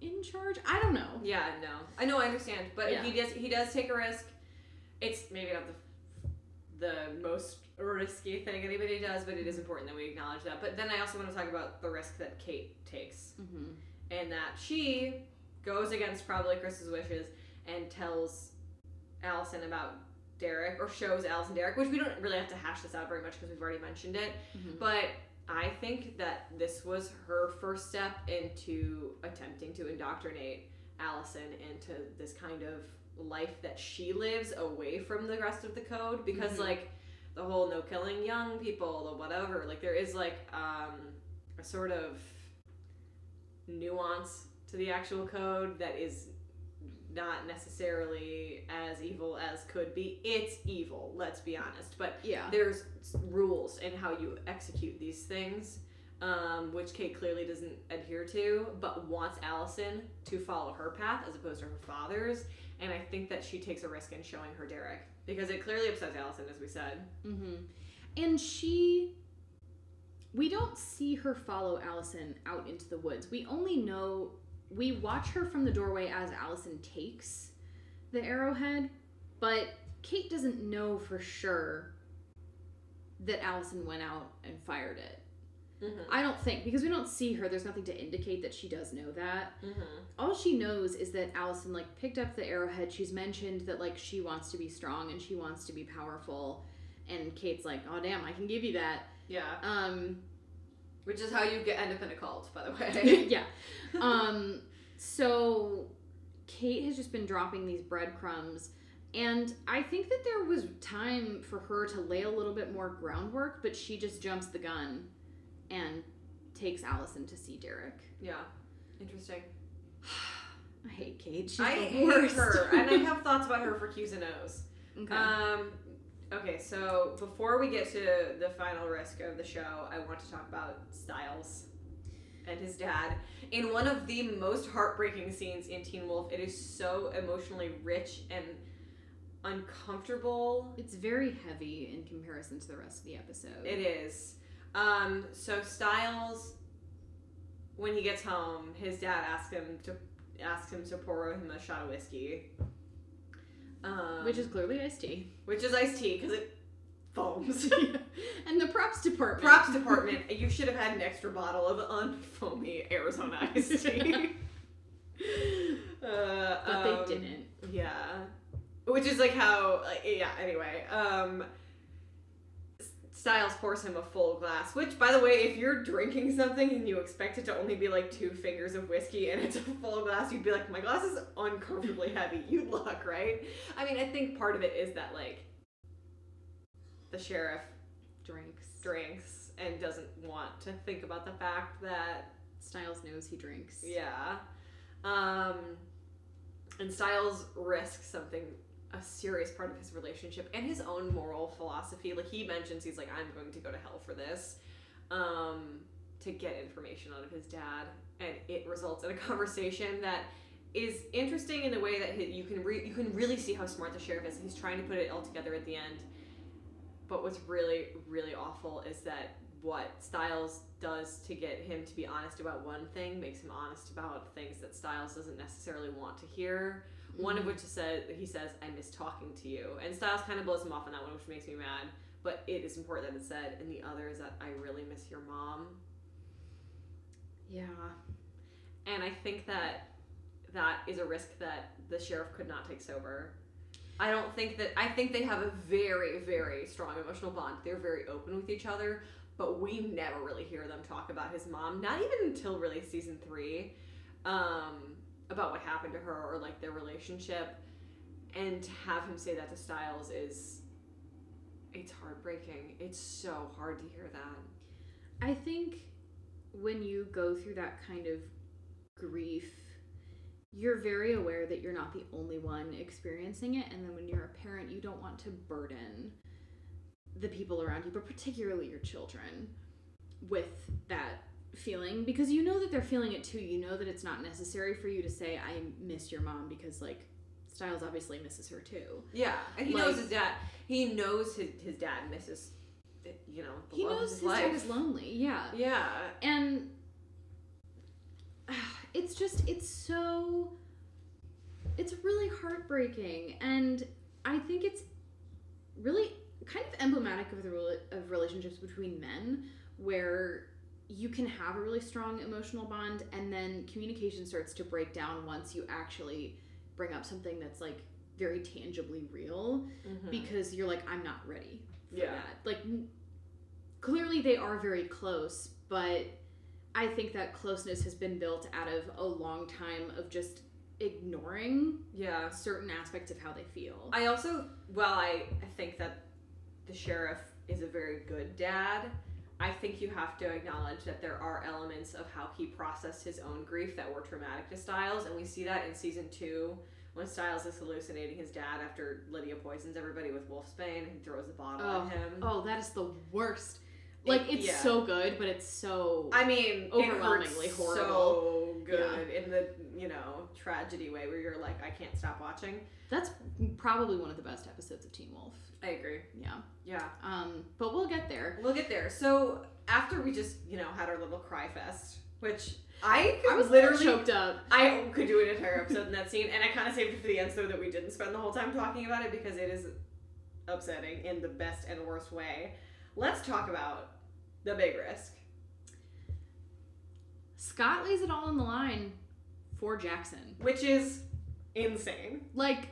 in charge. I don't know. Yeah, no, I know, I understand, but Yeah. he does he does take a risk. It's maybe not the the most risky thing anybody does, but it is important that we acknowledge that. But then I also want to talk about the risk that Kate takes, Mm-hmm. and that she goes against probably Chris's wishes and tells Allison about Derek or shows Allison Derek, which we don't really have to hash this out very much because we've already mentioned it. Mhm. But I think that this was her first step into attempting to indoctrinate Allison into this kind of life that she lives away from the rest of the code because Mhm. like the whole no killing young people the whatever like there is like um a sort of nuance to the actual code that is not necessarily as evil as could be it's evil let's be honest but Yeah. there's rules in how you execute these things, um, which Kate clearly doesn't adhere to, but wants Allison to follow her path as opposed to her father's. And I think that she takes a risk in showing her Derek because it clearly upsets Allison, as we said. Mm-hmm. And she, we don't see her follow Allison out into the woods. We only know, we watch her from the doorway as Allison takes the arrowhead, but Kate doesn't know for sure that Allison went out and fired it. Mm-hmm. I don't think, because we don't see her, there's nothing to indicate that she does know that. Mm-hmm. all she knows is that Allison like picked up the arrowhead. She's mentioned that like she wants to be strong and she wants to be powerful. And Kate's like, "Oh damn, I can give you that." Yeah, Um which is how you get end up in a cult, by the way. yeah. Um so Kate has just been dropping these breadcrumbs and I think that there was time for her to lay a little bit more groundwork, but she just jumps the gun and takes Allison to see Derek. yeah, interesting. I hate Kate. She's I the hate worst. her, and I have thoughts about her for Q's and O's. okay. Um, okay, so before we get to the final risk of the show, I want to talk about Stiles and his dad. In one of the most heartbreaking scenes in Teen Wolf, it is so emotionally rich and uncomfortable. It's very heavy in comparison to the rest of the episode. It is. Um, so Stiles, when he gets home, his dad asks him to asks him to pour him a shot of whiskey. Um, which is clearly iced tea. which is iced tea because it foams. and the props department. Props department, you should have had an extra bottle of unfoamy Arizona iced tea. uh, but um, they didn't. Yeah. Which is like how, like, yeah, anyway. Um, Stiles pours him a full glass, which, by the way, if you're drinking something and you expect it to only be like two fingers of whiskey and it's a full glass, you'd be like, my glass is uncomfortably heavy. You'd look, right? I mean, I think part of it is that, like, the sheriff Drinks. drinks and doesn't want to think about the fact that Stiles knows he drinks. yeah. Um, and Stiles risks something, a serious part of his relationship and his own moral philosophy. Like he mentions, he's like, I'm going to go to hell for this, um, to get information out of his dad, and it results in a conversation that is interesting in the way that you can re- you can really see how smart the sheriff is. He's trying to put it all together at the end. But what's really really awful is that what Stiles does to get him to be honest about one thing makes him honest about things that Stiles doesn't necessarily want to hear. One of Mhm. which is said he says, "I miss talking to you," and Stiles kind of blows him off on that one, which makes me mad. But it is important that it's said. And the other is that I really miss your mom, Yeah. and I think that that is a risk that the sheriff could not take sober. I don't think that I think they have a very very strong emotional bond. They're very open with each other, but we never really hear them talk about his mom. Not even until really season three, um, about what happened to her or like their relationship. And to have him say that to Stiles is, it's heartbreaking. It's so hard to hear that. I think when you go through that kind of grief, you're very aware that you're not the only one experiencing it. And then when you're a parent, you don't want to burden the people around you, but particularly your children, with that feeling because you know that they're feeling it too. You know that it's not necessary for you to say, I miss your mom, because, like, Stiles obviously misses her too. Yeah, and he Like- knows his dad. He knows his, his dad misses, you know, the He love of knows his his dad is lonely, yeah. Yeah, and it's just it's so it's really heartbreaking and i think it's really kind of emblematic of the rela- of relationships between men where you can have a really strong emotional bond and then communication starts to break down once you actually bring up something that's like very tangibly real mm-hmm. because you're like i'm not ready for Yeah. that like n- clearly they are very close but i think that closeness has been built out of a long time of just ignoring yeah. certain aspects of how they feel I also, well, I, I think that the sheriff is a very good dad. I think you have to acknowledge that there are elements of how he processed his own grief that were traumatic to Stiles, and we see that in season two when Stiles is hallucinating his dad after Lydia poisons everybody with wolfsbane and throws the bottle Oh. at him. oh that is the worst like it's Yeah. so good but it's so I mean, Overwhelmingly horrible. So good in the you know tragedy way where you're like, I can't stop watching. that's probably one of the best episodes of teen wolf I agree. yeah Yeah, um but we'll get there we'll get there. So after we just you know had our little cry fest, which I could i was literally literally choked up I could do an entire episode in that scene, and I kind of saved it for the end so that we didn't spend the whole time talking about it because it is upsetting in the best and worst way. Let's talk about the big risk. scott lays it all on the line for jackson which is insane. like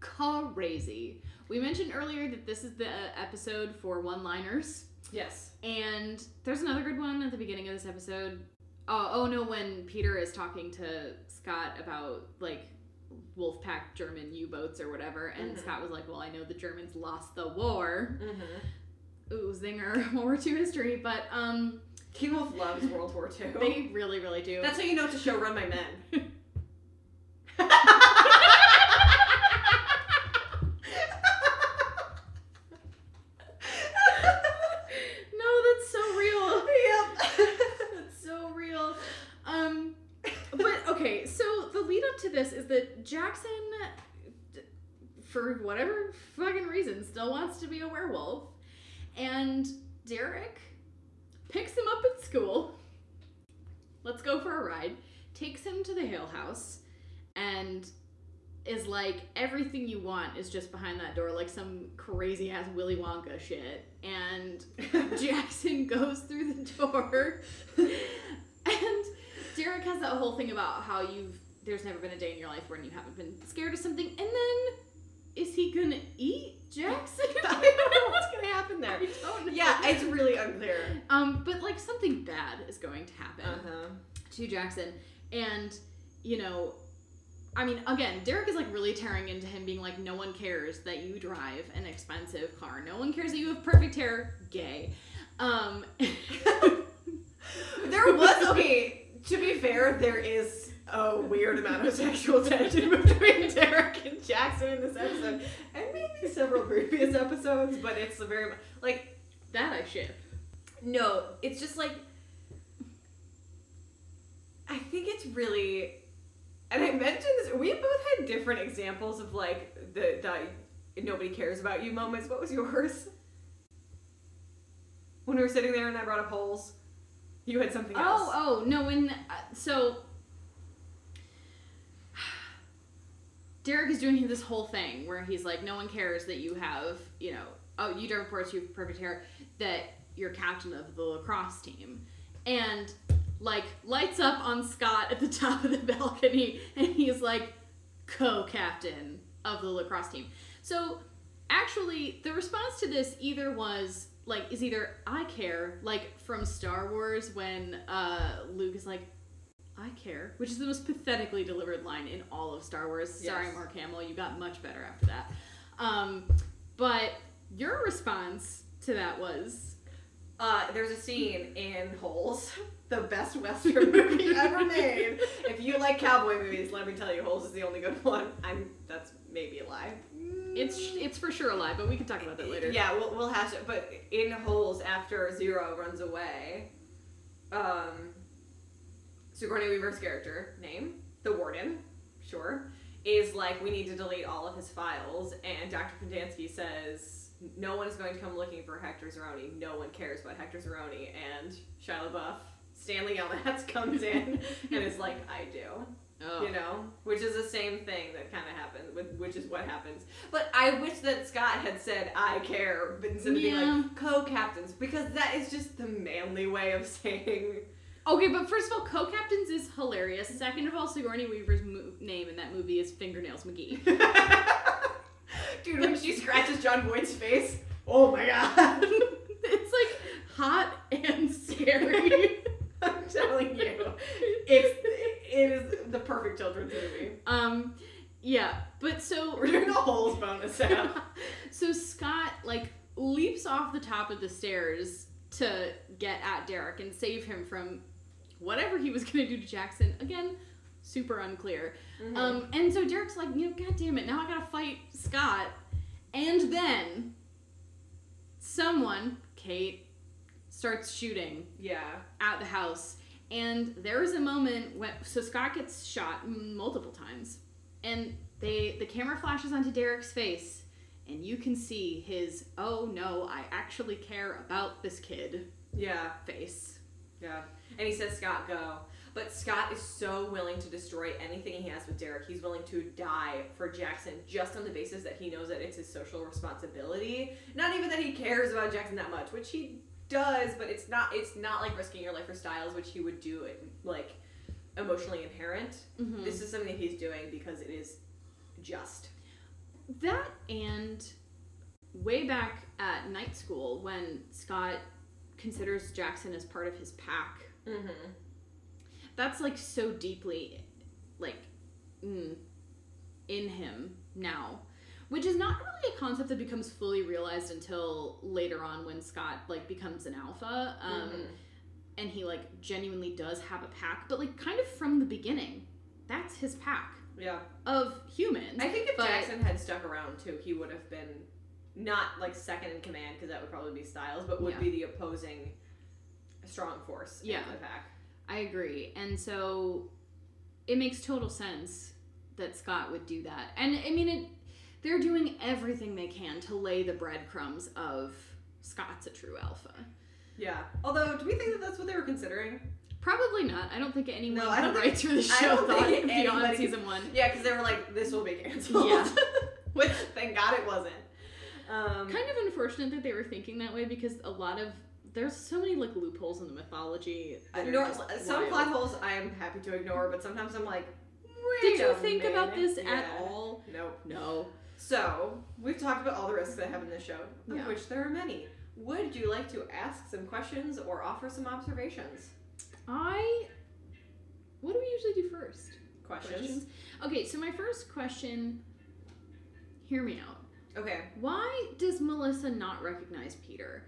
crazy. We mentioned earlier that this is the episode for one-liners, Yes. and there's another good one at the beginning of this episode. Oh, oh no, when Peter is talking to Scott about like Wolfpack German U-boats or whatever, and Mhm. Scott was like, "Well, I know the Germans lost the war." Mm-hmm. Ooh, zinger, World War II history, but um, Teen Wolf loves World War II. they really, really do. That's how you know it's a show run by men. no, that's so real. yep. That's so real. Um, but okay, so the lead up to this is that Jackson, for whatever fucking reason, still wants to be a werewolf. And Derek picks him up at school. Let's go for a ride. Takes him to the Hale house and is like, everything you want is just behind that door, like some crazy ass Willy Wonka shit. And Jackson goes through the door. and Derek has that whole thing about how you've there's never been a day in your life when you haven't been scared of something. And then is he gonna eat Jackson? I don't know what's gonna happen there. I don't know. Yeah, it's really unclear. um, but like something bad is going to happen Uh-huh. to Jackson, and you know, I mean, again, Derek is like really tearing into him, being like, no one cares that you drive an expensive car. No one cares that you have perfect hair. Gay. Um, There was okay. To be fair, there is a weird amount of sexual tension between Derek and Jackson in this episode, and maybe several previous episodes. But it's a very like that I ship. no. It's just like I think it's really, and I mentioned this. We both had different examples of like the the nobody cares about you moments. What was yours? When we were sitting there and I brought up holes, you had something else. Oh, oh no! When uh, so Derek is doing this whole thing where he's like, no one cares that you have, you know, oh, you drive reports, you have perfect hair, that you're captain of the lacrosse team, and like lights up on Scott at the top of the balcony, and he's like, co-captain of the lacrosse team. So actually, the response to this either was like is either I care, like from Star Wars when uh, Luke is like, I care, which is the most pathetically delivered line in all of Star Wars. Sorry, Mark Hamill, you got much better after that. Um, but your response to that was, Uh, there's a scene in Holes, the best Western movie ever made. If you like cowboy movies, let me tell you, Holes is the only good one. I'm that's maybe a lie. it's it's for sure a lie, but we can talk about that later. Yeah, we'll, we'll hash it. But in Holes, after Zero runs away, um, Sigourney Weaver's character name, the Warden, sure, is like, we need to delete all of his files. And Dr. Pendanski says, no one is going to come looking for Hector Zeroni. No one cares about Hector Zeroni. And Shia LaBeouf, Stanley Yelnats comes in and is like, I do Oh. you know, which is the same thing that kind of happens, with which is what happens. But I wish that Scott had said "I care," but instead of being like co-captains, because that is just the manly way of saying. Okay, but first of all, co-captains is hilarious. Second of all, Sigourney Weaver's mo- name in that movie is Fingernails McGee. Dude, when she scratches Jon Voight's face, oh my god! it's like hot and scary. I'm telling you, it's it is the perfect children's movie. um, yeah, but so We're doing a holes bonus app. so Scott like leaps off the top of the stairs to get at Derek and save him from whatever he was gonna do to Jackson. Again, super unclear. Mm-hmm. Um, and so Derek's like, you know, god damn it, now I gotta fight Scott. And then someone, Kate, starts shooting yeah. at the house. And there is a moment when so Scott gets shot multiple times, and they the camera flashes onto Derek's face, and you can see his oh no, I actually care about this kid Yeah. face. Yeah. And he says, Scott, go. But Scott is so willing to destroy anything he has with Derek. He's willing to die for Jackson just on the basis that he knows that it's his social responsibility. Not even that he cares about Jackson that much, which he does, but it's not it's not like risking your life for Stiles, which he would do it like emotionally inherent. Mhm. This is something that he's doing because it is just. That and way back at night school when Scott considers Jackson as part of his pack. Mm-hmm. That's like so deeply like mm, in him now. Which is not really a concept that becomes fully realized until later on when Scott like becomes an alpha. Um, Mhm. and he like genuinely does have a pack, but like kind of from the beginning, that's his pack Yeah. of humans. I think if But- Jackson had stuck around too, he would have been not like second in command because that would probably be Stiles, but would Yeah. be the opposing strong force Yeah. in the pack. I agree. And so it makes total sense that Scott would do that. And I mean it they're doing everything they can to lay the breadcrumbs of Scott's a true alpha. Yeah. Although, do we think that that's what they were considering? Probably not. I don't think anyone No, I don't who think- writes for the show thought beyond anybody- season one. Yeah, because they were like, this will be canceled. Yeah. Which, thank God it wasn't. Um, Kind of unfortunate that they were thinking that way because a lot of there's so many like loopholes in the mythology. Are some plot holes I am happy to ignore, but sometimes I'm like, Did you think about minute. this at all? Nope. No. So, we've talked about all the risks that happen in this show, of Yeah. which there are many. Would you like to ask some questions or offer some observations? I. What do we usually do first? Questions? Okay, so my first question. Hear me out. Okay. Why does Melissa not recognize Peter?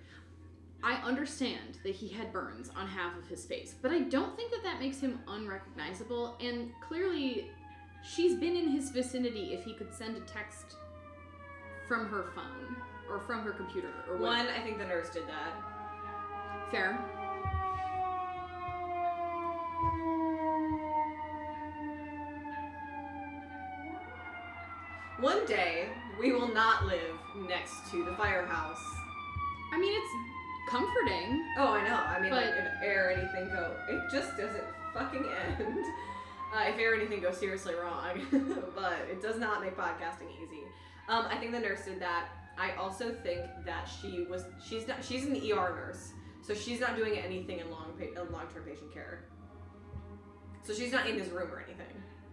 I understand that he had burns on half of his face, but I don't think that that makes him unrecognizable. And clearly, she's been in his vicinity if he could send a text from her phone or from her computer or what. One, I think the nurse did that. Fair. One day, we will not live next to the firehouse. I mean, it's comforting. Oh, I know. I mean, But- like, if air anything go, it just doesn't fucking end. Uh, if air anything goes seriously wrong, but it does not make podcasting easy. Um, I think the nurse did that. I also think that she was she's not she's an ER nurse, so she's not doing anything in long in long term patient care. So she's not in his room or anything.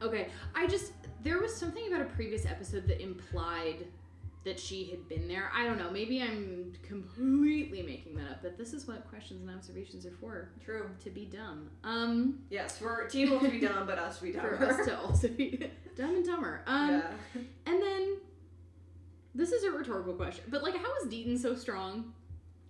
Okay, I just there was something about a previous episode that implied that she had been there. I don't know. Maybe I'm completely making that up. But this is what questions and observations are for. True. To be dumb. Um, Yes, for Teen Wolf to be dumb, but us to be dumber. for us to also be dumb and dumber. Um, yeah. and then this is a rhetorical question, but like, how is Deaton so strong?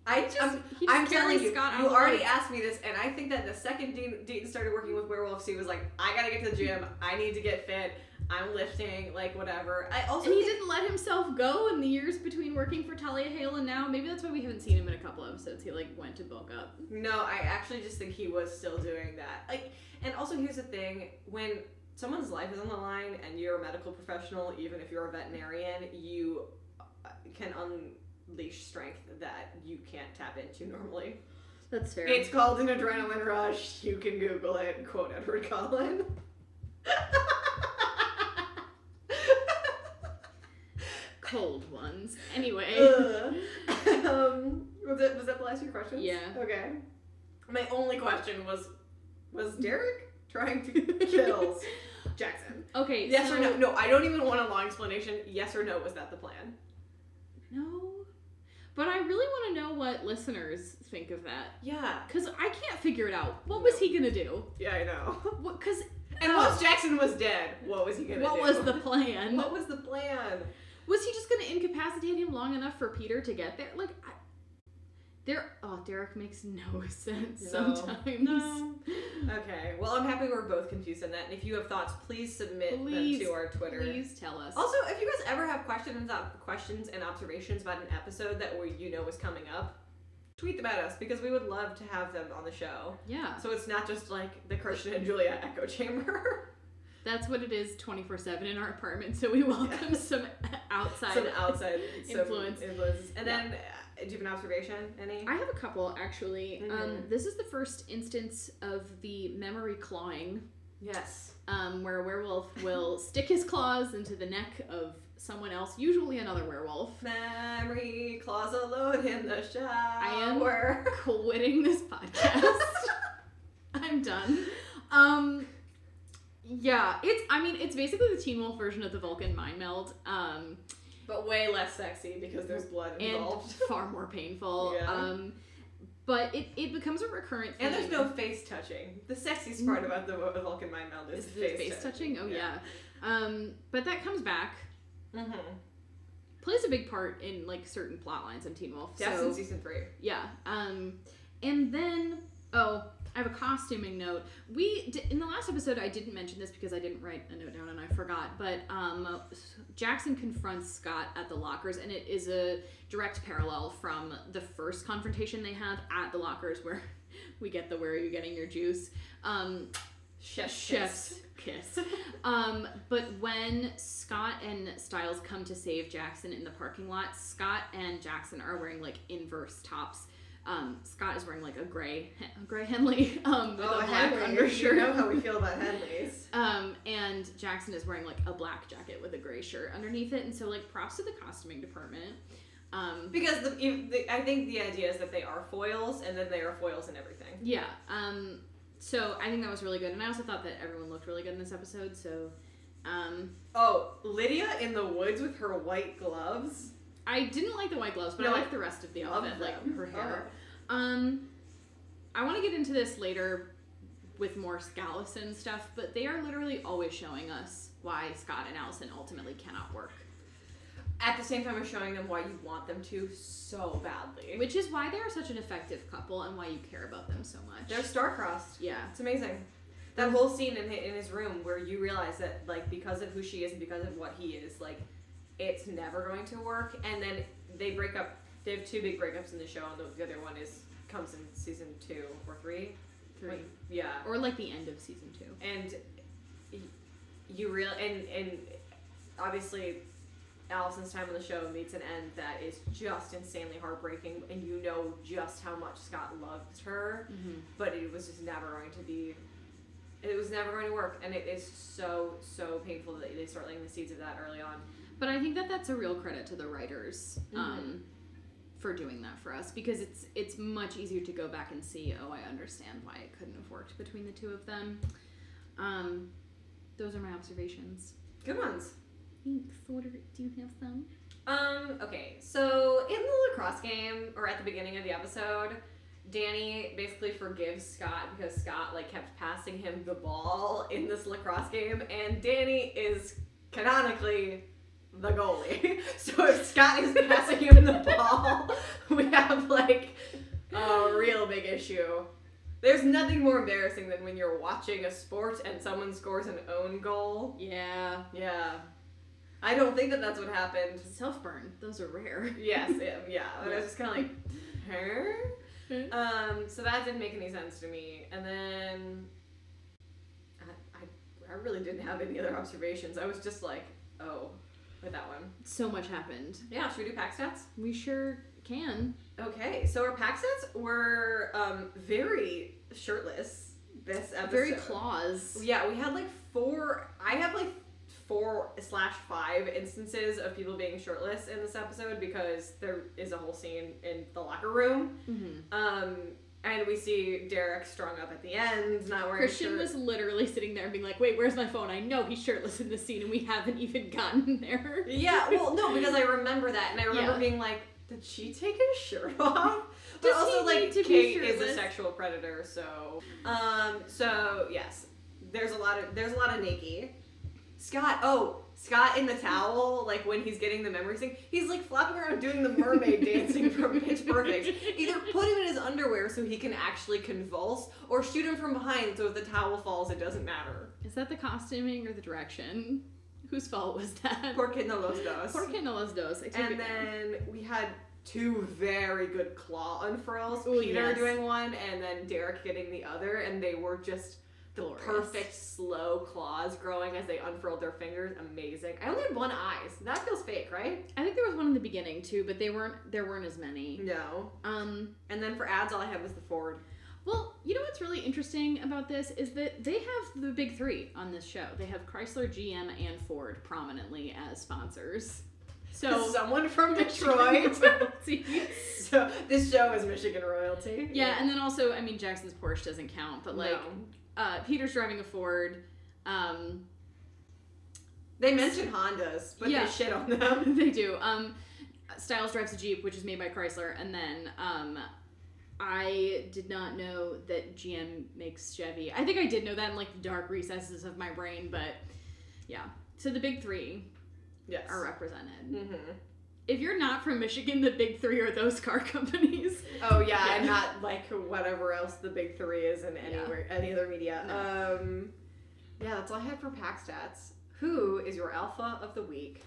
I Just- I'm, he just I'm telling you, Scott you already woods. asked me this, and I think that the second Dean, Dean started working with werewolves, he was like, I gotta get to the gym. I need to get fit. I'm lifting, like whatever. I also And he didn't let himself go in the years between working for Talia Hale and now. Maybe that's why we haven't seen him in a couple episodes. He like went to bulk up. No, I actually just think he was still doing that. Like, and also here's the thing: when someone's life is on the line and you're a medical professional, even if you're a veterinarian, you uh, can unleash strength that you can't tap into normally. That's fair. It's called an adrenaline rush. You can Google it. Quote Edward Cullen. cold ones. Anyway. Um, was that was that the last of your questions? Yeah. Okay. My only question was, was Derek trying to kill Jackson? Okay. Yes so, or no? No, I don't even want a long explanation. Yes or no? Was that the plan? But I really want to know what listeners think of that. Yeah. Because I can't figure it out. What was he going to do? Yeah, I know. Because And once Jackson was dead, what was he gonna do? what was the plan? What was the plan? Was he just going to incapacitate him long enough for Peter to get there? Like, I, there. Oh, Derek makes no sense No. sometimes. No. Okay. Well, I'm happy we're both confused on that. And if you have thoughts, please submit Please, them to our Twitter. Please tell us. Also, if you guys ever have questions, questions and observations about an episode that we, you know is coming up, tweet them at us because we would love to have them on the show. yeah, So it's not just like the Christian and Julia echo chamber. that's what it is 24 7 in our apartment. So we welcome Yeah. some outside. Some outside some Influence. influences. And Yeah. then, do you have an observation? Any? I have a couple actually. Um, Mhm. this is the first instance of the memory clawing, yes. um, where a werewolf will stick his claws into the neck of someone else, usually another werewolf. Memory claws alone in the shower. I am quitting this podcast. I'm done. Um, yeah, it's. I mean, it's basically the Teen Wolf version of the Vulcan mind meld. Um, But way less sexy because there's blood and involved. far more painful. Yeah. Um, but it, it becomes a recurrent theme. And there's no face touching. The sexiest part about the Vul- Vulcan mind meld is, Is the face touching? Oh yeah. Um, but that comes back. Mm-hmm. Plays a big part in like certain plot lines in Teen Wolf. That's so in season three. yeah. Um, and then oh, I have a costuming note. We in the last episode I didn't mention this because I didn't write a note down and I forgot. But um, Jackson confronts Scott at the lockers, and it is a direct parallel from the first confrontation they have at the lockers, where we get the "Where are you getting your juice?" Um, Chef's chef's kiss. um, but when Scott and Stiles come to save Jackson in the parking lot, Scott and Jackson are wearing like inverse tops. Um, Scott is wearing like a gray, a gray Henley um, with Oh, a black Henley. undershirt. You know how we feel about Henleys. Um, and Jackson is wearing like a black jacket with a gray shirt underneath it, and so like props to the costuming department. Um, Because the, the, I think the idea is that they are foils, and then they are foils in everything. yeah. Um, so I think that was really good, and I also thought that everyone looked really good in this episode. So, um, Oh, Lydia in the woods with her white gloves. I didn't like the white gloves, but No, I liked the rest of the outfit, like her hair. Oh. Um, I want to get into this later with more Scallison stuff, but they are literally always showing us why Scott and Allison ultimately cannot work. At the same time, as showing them why you want them to so badly. Which is why they're such an effective couple and why you care about them so much. They're star-crossed. yeah. It's amazing. That whole scene in in his room where you realize that like because of who she is and because of what he is, like it's never going to work. And then they break up. They have two big breakups in the show, and the, the other one is comes in season two or three. Three. Like, yeah, Or like the end of season two. and you real and and obviously Allison's time on the show meets an end that is just insanely heartbreaking, and you know just how much Scott loved her Mm-hmm. but it was just never going to be it was never going to work and it is so so painful that they start laying the seeds of that early on But I think that that's a real credit to the writers um, for doing that for us because it's it's much easier to go back and see. Oh, I understand why it couldn't have worked between the two of them. Um, those are my observations. good ones Thanks. What are, do you have some? um okay so in the lacrosse game or at the beginning of the episode danny basically forgives scott because scott like kept passing him the ball in this lacrosse game and danny is canonically the goalie so if scott is passing him the ball we have like a real big issue. There's nothing more embarrassing than when you're watching a sport and someone scores an own goal. Yeah. Yeah. I don't think that that's what happened. Self burn. Those are rare. Yes, yeah, yeah. And I was just kind of like, huh? Um, so that didn't make any sense to me. And then I, I, I really didn't have any other observations. I was just like, oh, with that one. So much happened. Yeah, should we do pack stats? We sure can. Okay, so our pack sets were um, very shirtless this episode. Very claws. Yeah, we had like four. I have like four slash five instances of people being shirtless in this episode because there is a whole scene in the locker room. Mm-hmm. Um, and we see Derek strung up at the end, not wearing Christian was literally sitting there and being like, "Wait, where's my phone? I know he's shirtless in this scene, and we haven't even gotten there." Yeah, well, no, because I remember that, and I remember Yeah. being like, "Did she take his shirt off?" But Does also, like, need to be Kate is a sexual predator, so um, so yes, there's a lot of there's a lot of naked. Scott, oh, Scott in the towel, like when he's getting the memory thing, he's like flopping around doing the mermaid dancing from Pitch Perfect. Either put him in his underwear so he can actually convulse, or shoot him from behind so if the towel falls, it doesn't matter. Is that the costuming or the direction? Whose fault was that? Poor kid no los dos. Poor kid no los dos. And then we had two very good claw unfurls. Ooh, Peter yes. doing one, and then Derek getting the other, and they were just the Glorious. perfect slow claws growing as they unfurled their fingers. Amazing. I only had one eye, so that feels fake, right? I think there was one in the beginning too, but they weren't. There weren't as many. No. Um. And then for ads, all I had was the Ford. Well, you know what's really interesting about this is that they have the big three on this show. They have Chrysler, GM, and Ford prominently as sponsors. So someone from Detroit. so this show is Michigan royalty. yeah, and then also, I mean, Jackson's Porsche doesn't count, but like, No. Uh, Peter's driving a Ford. Um, They mention Hondas, but Yeah. they shit on them. they do. Um, Stiles drives a Jeep, which is made by Chrysler, and then um, I did not know that GM makes Chevy. I think I did know that in like the dark recesses of my brain, but yeah. So the big three Yes. are represented. hmm If you're not from Michigan, the big three are those car companies. Oh yeah, Yeah. and not like whatever else the big three is in anywhere any other media. Um, yeah, that's all I had for pack stats. Who is your alpha of the week?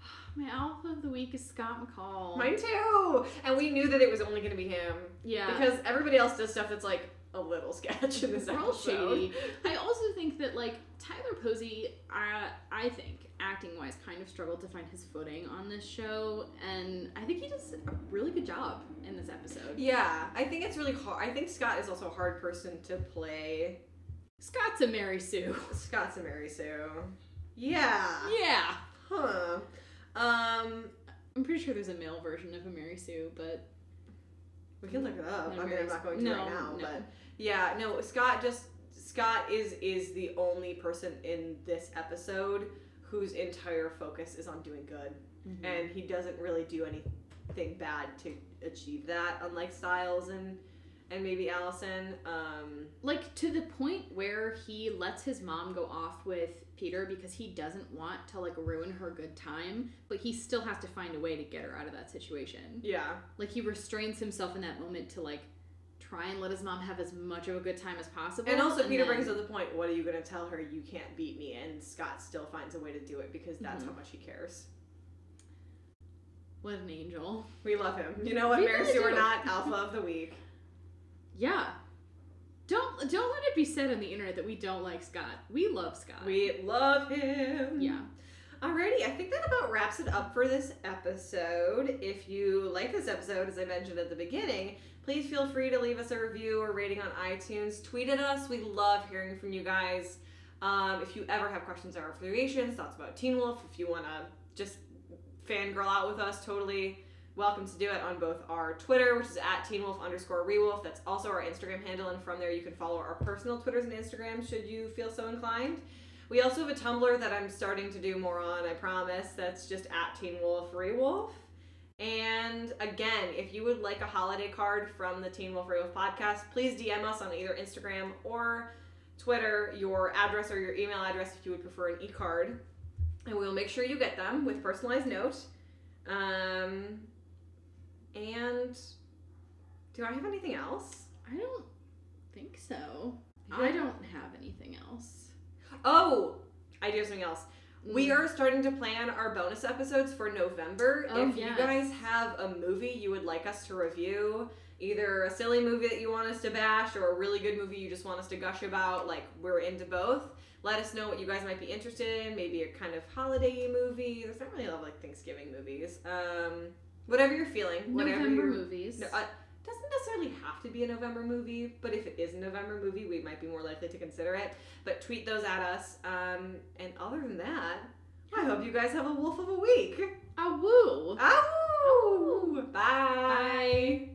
My alpha of the week is Scott McCall. Mine too. And we knew that it was only going to be him yeah. because everybody else does stuff that's like a little sketch in this Real episode. shady. I also think that like Tyler Posey, I I think acting wise, kind of struggled to find his footing on this show, and I think he does a really good job in this episode. Yeah, I think it's really hard. I think Scott is also a hard person to play. Scott's a Mary Sue. Scott's a Mary Sue. Yeah. Yeah. Huh. Um, I'm pretty sure there's a male version of a Mary Sue, but we can look it up. I mean, I'm not going to No, right now, no. but yeah, no. Scott just Scott is is the only person in this episode whose entire focus is on doing good, Mm-hmm. and he doesn't really do anything bad to achieve that. Unlike Stiles and and maybe Allison. Um, like to the point where he lets his mom go off with Peter because he doesn't want to like ruin her good time, but he still has to find a way to get her out of that situation. yeah. Like he restrains himself in that moment to like try and let his mom have as much of a good time as possible. And also, Peter then- brings up the point: What are you going to tell her? You can't beat me. And Scott still finds a way to do it because that's Mhm. how much he cares. what an angel. We love him. You know what, We Mary really Sue or not, Alpha of the Week. Yeah. Don't don't let it be said on the internet that we don't like Scott. We love Scott. We love him. yeah. Alrighty, I think that about wraps it up for this episode. If you like this episode, as I mentioned at the beginning, please feel free to leave us a review or rating on iTunes. Tweet at us. We love hearing from you guys. Um, if you ever have questions or affiliations, thoughts about Teen Wolf, if you want to just fangirl out with us, totally welcome to do it on both our Twitter, which is at Teen Wolf underscore Rewolf. That's also our Instagram handle, and from there you can follow our personal Twitters and Instagrams should you feel so inclined. We also have a Tumblr that I'm starting to do more on, I promise. That's just at Teen Wolf Rewolf. And again, if you would like a holiday card from the Teen Wolf Rewolf podcast, please DM us on either Instagram or Twitter your address or your email address if you would prefer an e card. And we'll make sure you get them with personalized note. Um, and do I have anything else? I don't think so. I don't have anything else. Oh, I do have something else. We Mm. are starting to plan our bonus episodes for November. Oh, if you guys have a movie you would like us to review, either a silly movie that you want us to bash or a really good movie you just want us to gush about, like we're into both. Let us know what you guys might be interested in. Maybe a kind of holiday movie. There's not really a lot of like Thanksgiving movies. Um, whatever you're feeling, whatever November you're, movies. no, uh, doesn't necessarily have to be a November movie, but if it is a November movie, we might be more likely to consider it. But tweet those at us. Um, and other than that, I hope you guys have a wolf of a week. a woo. Ow! Bye. Bye.